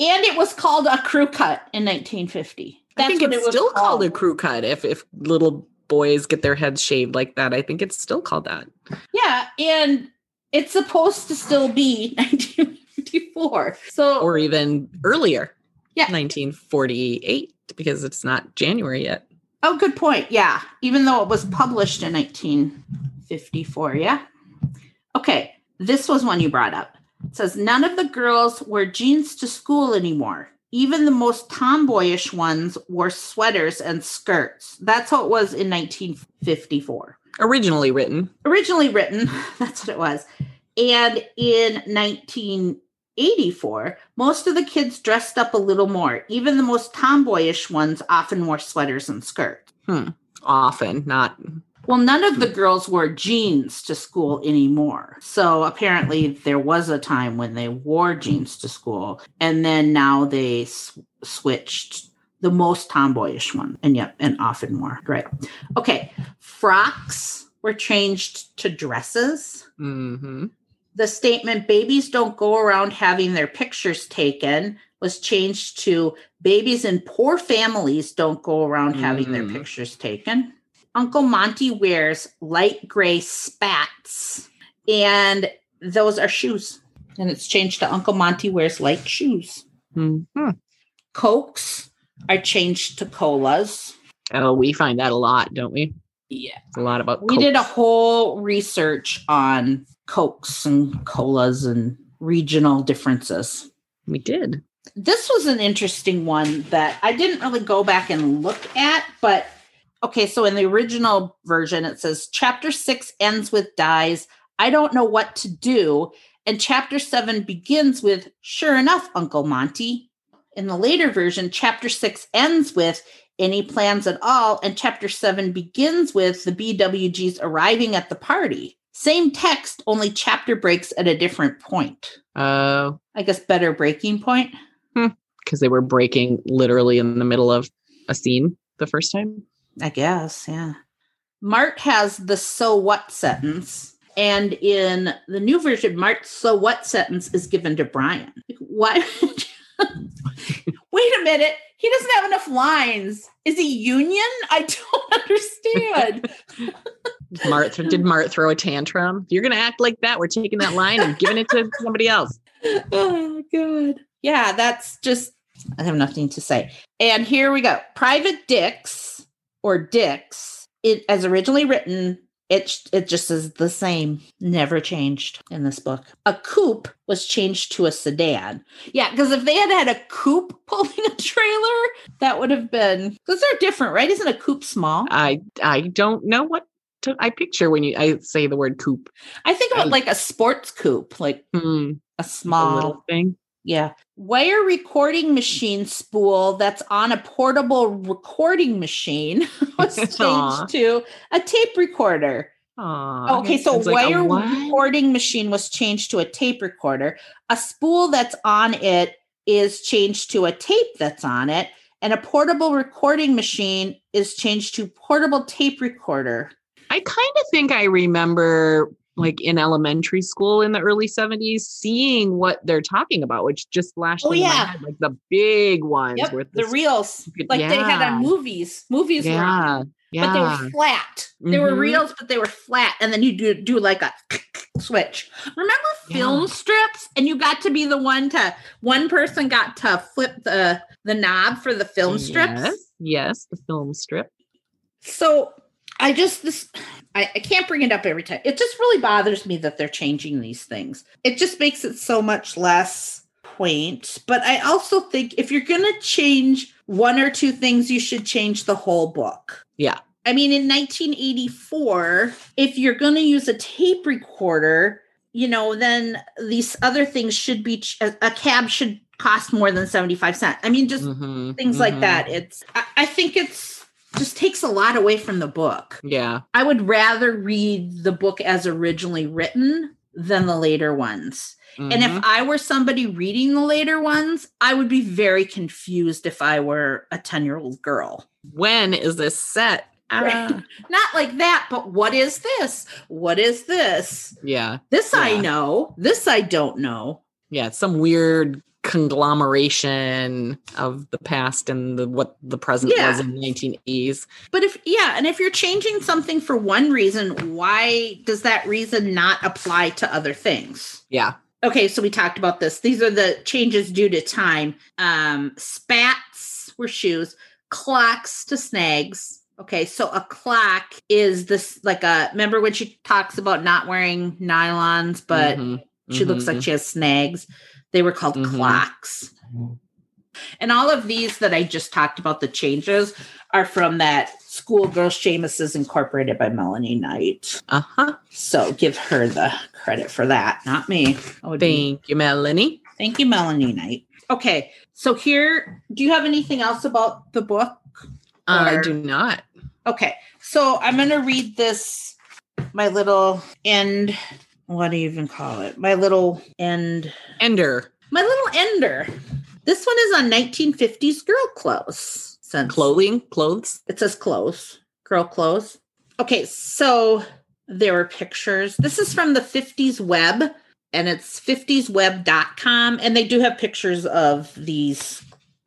And it was called a crew cut in 1950. I think it's it still called a crew cut. If if little boys get their heads shaved like that, I think it's still called that. Yeah, and it's supposed to still be 1954. So Or even earlier. Yeah. 1948 because it's not January yet. oh, good point. Yeah, even though it was published in 1954. Yeah. Okay, this was one you brought up. It says none of the girls wear jeans to school anymore. Even the most tomboyish ones wore sweaters and skirts. That's how it was in 1954. Originally written. originally written that's what it was and in 1984 most of the kids dressed up a little more even the most tomboyish ones often wore sweaters and skirts Hmm. Often, not well none of the girls wore jeans to school anymore. So apparently there was a time when they wore jeans to school and then now they s- switched the most tomboyish one and yep and often more. Right okay frocks were changed to dresses. Hmm the statement babies don't go around having their pictures taken was changed to babies in poor families don't go around having their Mm. pictures taken. Uncle Monty wears light gray spats, and those are shoes. And it's changed to Uncle Monty wears light shoes. hmm Cokes are changed to colas. Oh, we find that a lot, don't we? Yeah. It's a lot about We did a whole research on cokes and colas and regional differences. We did. this was an interesting one that I didn't really go back and look at, but okay, so in the original version, it says chapter six ends with dies. I don't know what to do. And chapter seven begins with, sure enough, Uncle Monty. In the later version, chapter six ends with, any plans at all. And chapter seven begins with the BWGs arriving at the party. Same text, only chapter breaks at a different point. Oh, I guess better breaking point. Hmm. because they were breaking literally in the middle of a scene the first time. I guess, yeah. Mart has the so what mm-hmm. sentence. And in the new version, Mart's so what sentence is given to Brian. Like, Why? Wait a minute. He doesn't have enough lines. Is he union? I don't understand. Mart did Mart throw a tantrum? If you're gonna act like that, we're taking that line and giving it to somebody else. oh, God. Yeah, that's just, I have nothing to say. And here we go. Private Dicks or Dicks, it as originally written, it, it just is the same, never changed in this book. A coupe was changed to a sedan. Yeah, because if they had had a coupe pulling a trailer, that would have been because they're different, right? Isn't a coupe small? I I don't know what to, I picture when you I say the word coupe. I think about I- like a sports coupe, like Hmm, a a small little thing. Yeah. Wire recording machine spool that's on a portable recording machine was changed to a tape recorder. Aw, Okay, so like wire recording machine was changed to a tape recorder. A spool that's on it is changed to a tape that's on it. And a portable recording machine is changed to portable tape recorder. I kind of think I remember like in elementary school in the early 70s seeing what they're talking about, which just flashed Oh, yeah. head, like the big ones Yep, with the this- reels, like they had yeah. on movies. Movies were on yeah, but they were flat. They were Mhm. reels, but they were flat. And then you do do like a switch. Remember film Yeah. strips? And you got to be the one to one person got to flip the the knob for the film strips. Yes, yes, the film strip. So I just this I, I can't bring it up every time. It just really bothers me that they're changing these things. It just makes it so much less quaint. But I also think if you're gonna change one or two things, you should change the whole book. Yeah. I mean, in 1984, if you're going to use a tape recorder, you know, then these other things should be, a, a cab should cost more than 75 cents. I mean, just Mhm, things like mhm. that. It's, I, I think it's just takes a lot away from the book. Yeah. I would rather read the book as originally written than the later ones. And mhm. if I were somebody reading the later ones, I would be very confused if I were a 10 year old girl. when is this set? Right. Ah, Not like that, but what is this? What is this? yeah. This I know. This I don't know. Yeah. It's some weird conglomeration of the past and the what the present Yeah. was in the 1980s. But if, yeah, and if you're changing something for one reason, why does that reason not apply to other things? Yeah. Okay, so we talked about this. These are the changes due to time. Um, spats were shoes, clocks to snags. Okay, so a clock is this like a remember when she talks about not wearing nylons, but Mhm, she looks mhm. like she has snags. They were called Mhm. clocks. And all of these that I just talked about, the changes are from that Schoolgirl Shamuses Incorporated by Melanie Knight. uh-huh. So give her the credit for that, not me. Be- Thank you, Melanie. Thank you, Melanie Knight. Okay, so here, do you have anything else about the book? I do not. Okay, so I'm going to read this, my little end. What do you even call it? My little end. Ender. My little ender. This one is on 1950s girl clothes. Since Clothing, clothes. it says clothes, girl clothes. Okay, so there were pictures. This is from the 50s web, and it's 50sweb.com, and they do have pictures of these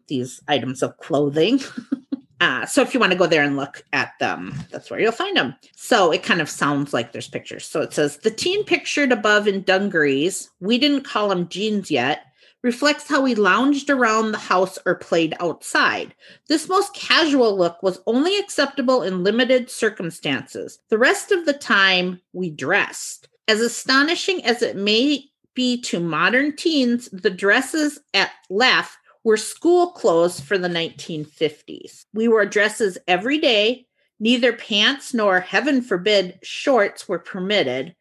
these items of clothing. Uh, so if you want to go there and look at them, that's where you'll find them. So it kind of sounds like there's pictures. So it says the teen pictured above in dungarees, we didn't call them jeans yet, reflects how we lounged around the house or played outside. This most casual look was only acceptable in limited circumstances. The rest of the time, we dressed. As astonishing as it may be to modern teens, the dresses at left were school clothes for the 1950s. We wore dresses every day. Neither pants nor, heaven forbid, shorts were permitted.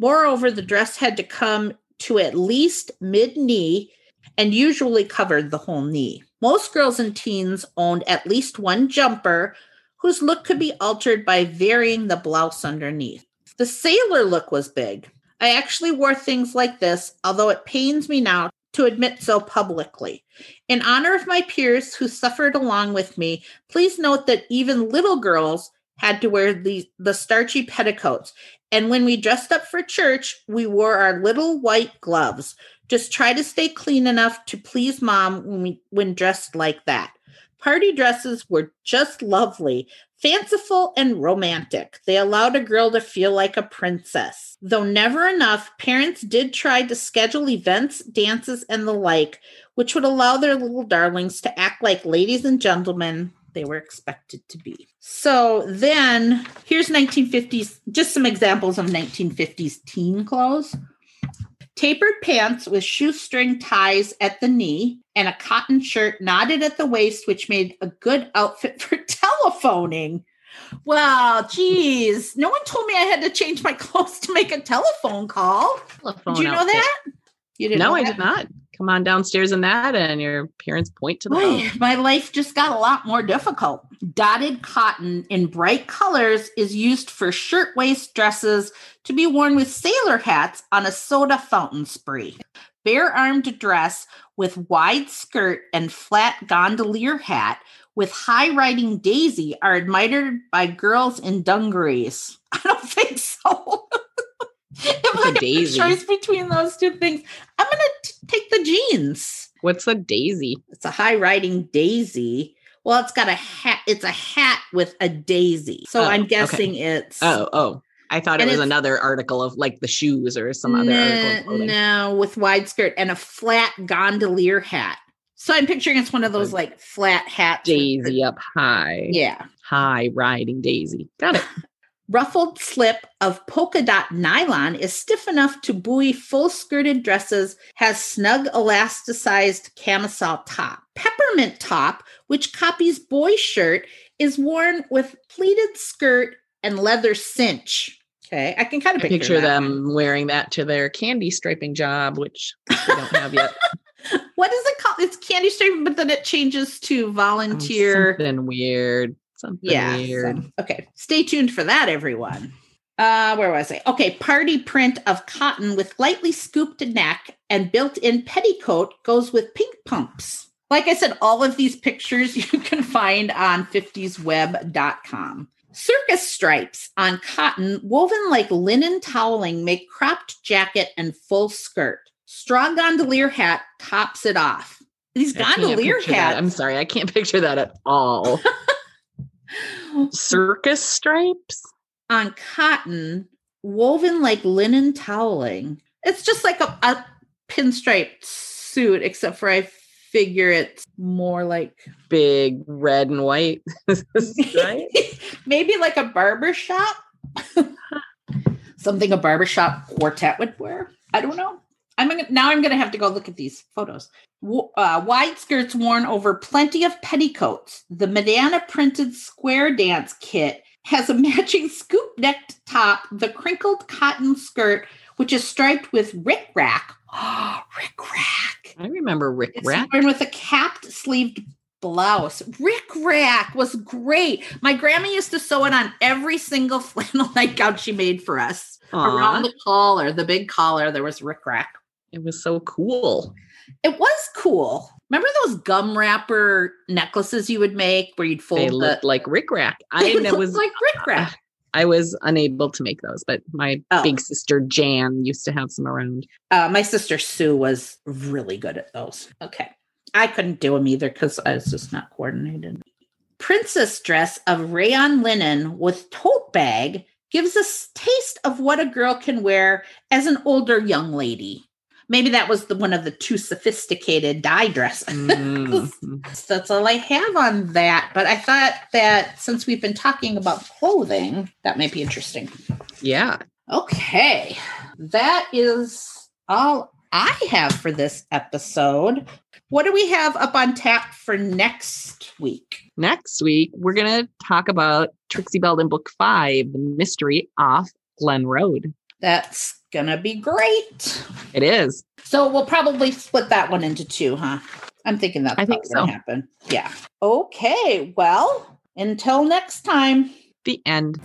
Moreover, the dress had to come to at least mid knee and usually covered the whole knee. Most girls and teens owned at least one jumper whose look could be altered by varying the blouse underneath. The sailor look was big. I actually wore things like this, although it pains me now to admit so publicly. In honor of my peers who suffered along with me, please note that even little girls had to wear the, the starchy petticoats. And when we dressed up for church, we wore our little white gloves. Just try to stay clean enough to please mom when, we, when dressed like that. Party dresses were just lovely, fanciful, and romantic. They allowed a girl to feel like a princess. Though never enough, parents did try to schedule events, dances, and the like, which would allow their little darlings to act like ladies and gentlemen they were expected to be. So then here's 1950s, just some examples of 1950s teen clothes. Tapered pants with shoestring ties at the knee and a cotton shirt knotted at the waist, which made a good outfit for telephoning. Well, geez, no one told me I had to change my clothes to make a telephone call. Telephone did you know outfit. that? You didn't? No, I did not come on downstairs in that and your parents point to the Boy, my life just got a lot more difficult. Dotted cotton in bright colors is used for shirtwaist dresses to be worn with sailor hats on a soda fountain spree. Bare armed dress with wide skirt and flat gondolier hat with high riding daisy are admired by girls in dungarees. I don't think so if I daisy. choice between those two things, I'm gonna t- take the jeans. What's a daisy? It's a high riding daisy. Well, it's got a hat. It's a hat with a daisy. So oh, I'm guessing okay. it's. Oh, oh. I thought it was another article of like the shoes or some other article. No, with wide skirt and a flat gondolier hat. So I'm picturing it's one of those like flat hats. Daisy up high. Yeah. High riding daisy. Got it. Ruffled slip of polka dot nylon is stiff enough to buoy full skirted dresses, has snug elasticized camisole top. Peppermint top, which copies boy shirt, is worn with pleated skirt and leather cinch. Okay, I can kind of picture, picture them wearing that to their candy striping job, which we don't have yet. what is it called? It's candy striping, but then it changes to oh, volunteer. Oh, something weird. Something yeah, weird. So, okay. Stay tuned for that, everyone. Uh, where was I? Okay, party print of cotton with lightly scooped neck and built-in petticoat goes with pink pumps. Like I said, all of these pictures you can find on 50sweb.com. Circus stripes on cotton woven like linen toweling make cropped jacket and full skirt. Straw gondolier hat tops it off. These gondolier hats. That. I'm sorry, I can't picture that at all. circus stripes on cotton woven like linen toweling. It's just like a, a pinstriped suit, except for I figure it's more like big red and white. right? Maybe like a barber shop. Something a barbershop quartet would wear. I don't know. I'm gonna, now I'm going to have to go look at these photos. Uh, wide skirts worn over plenty of petticoats. The Madonna printed square dance kit has a matching scoop necked top, the crinkled cotton skirt, which is striped with rick rack. Oh, rick rack. I remember rick it's rack. Worn with a capped sleeved blouse. Rick rack was great. My grandma used to sew it on every single flannel nightgown she made for us. Aww. Around the collar, the big collar, there was rick rack. It was so cool. It was cool. Remember those gum wrapper necklaces you would make where you'd fold they the, looked like Rick Rack. I was like Rick Rack. I was unable to make those, but my oh. big sister Jan used to have some around. Uh, my sister Sue was really good at those. Okay. I couldn't do them either because I was just not coordinated. Princess dress of rayon linen with tote bag gives us taste of what a girl can wear as an older young lady maybe that was the one of the too sophisticated dye dresses. Mm-hmm. That's all I have on that. But I thought that since we've been talking about clothing, that might be interesting. Yeah. Okay. That is all I have for this episode. What do we have up on tap for next week? Next week, we're going to talk about Trixie Belden Book Five, The Mystery Off Glen Road. That's gonna be great. It is. So we'll probably split that one into two, huh? I'm thinking that's I think gonna so. happen. Yeah. Okay. Well, until next time. The end.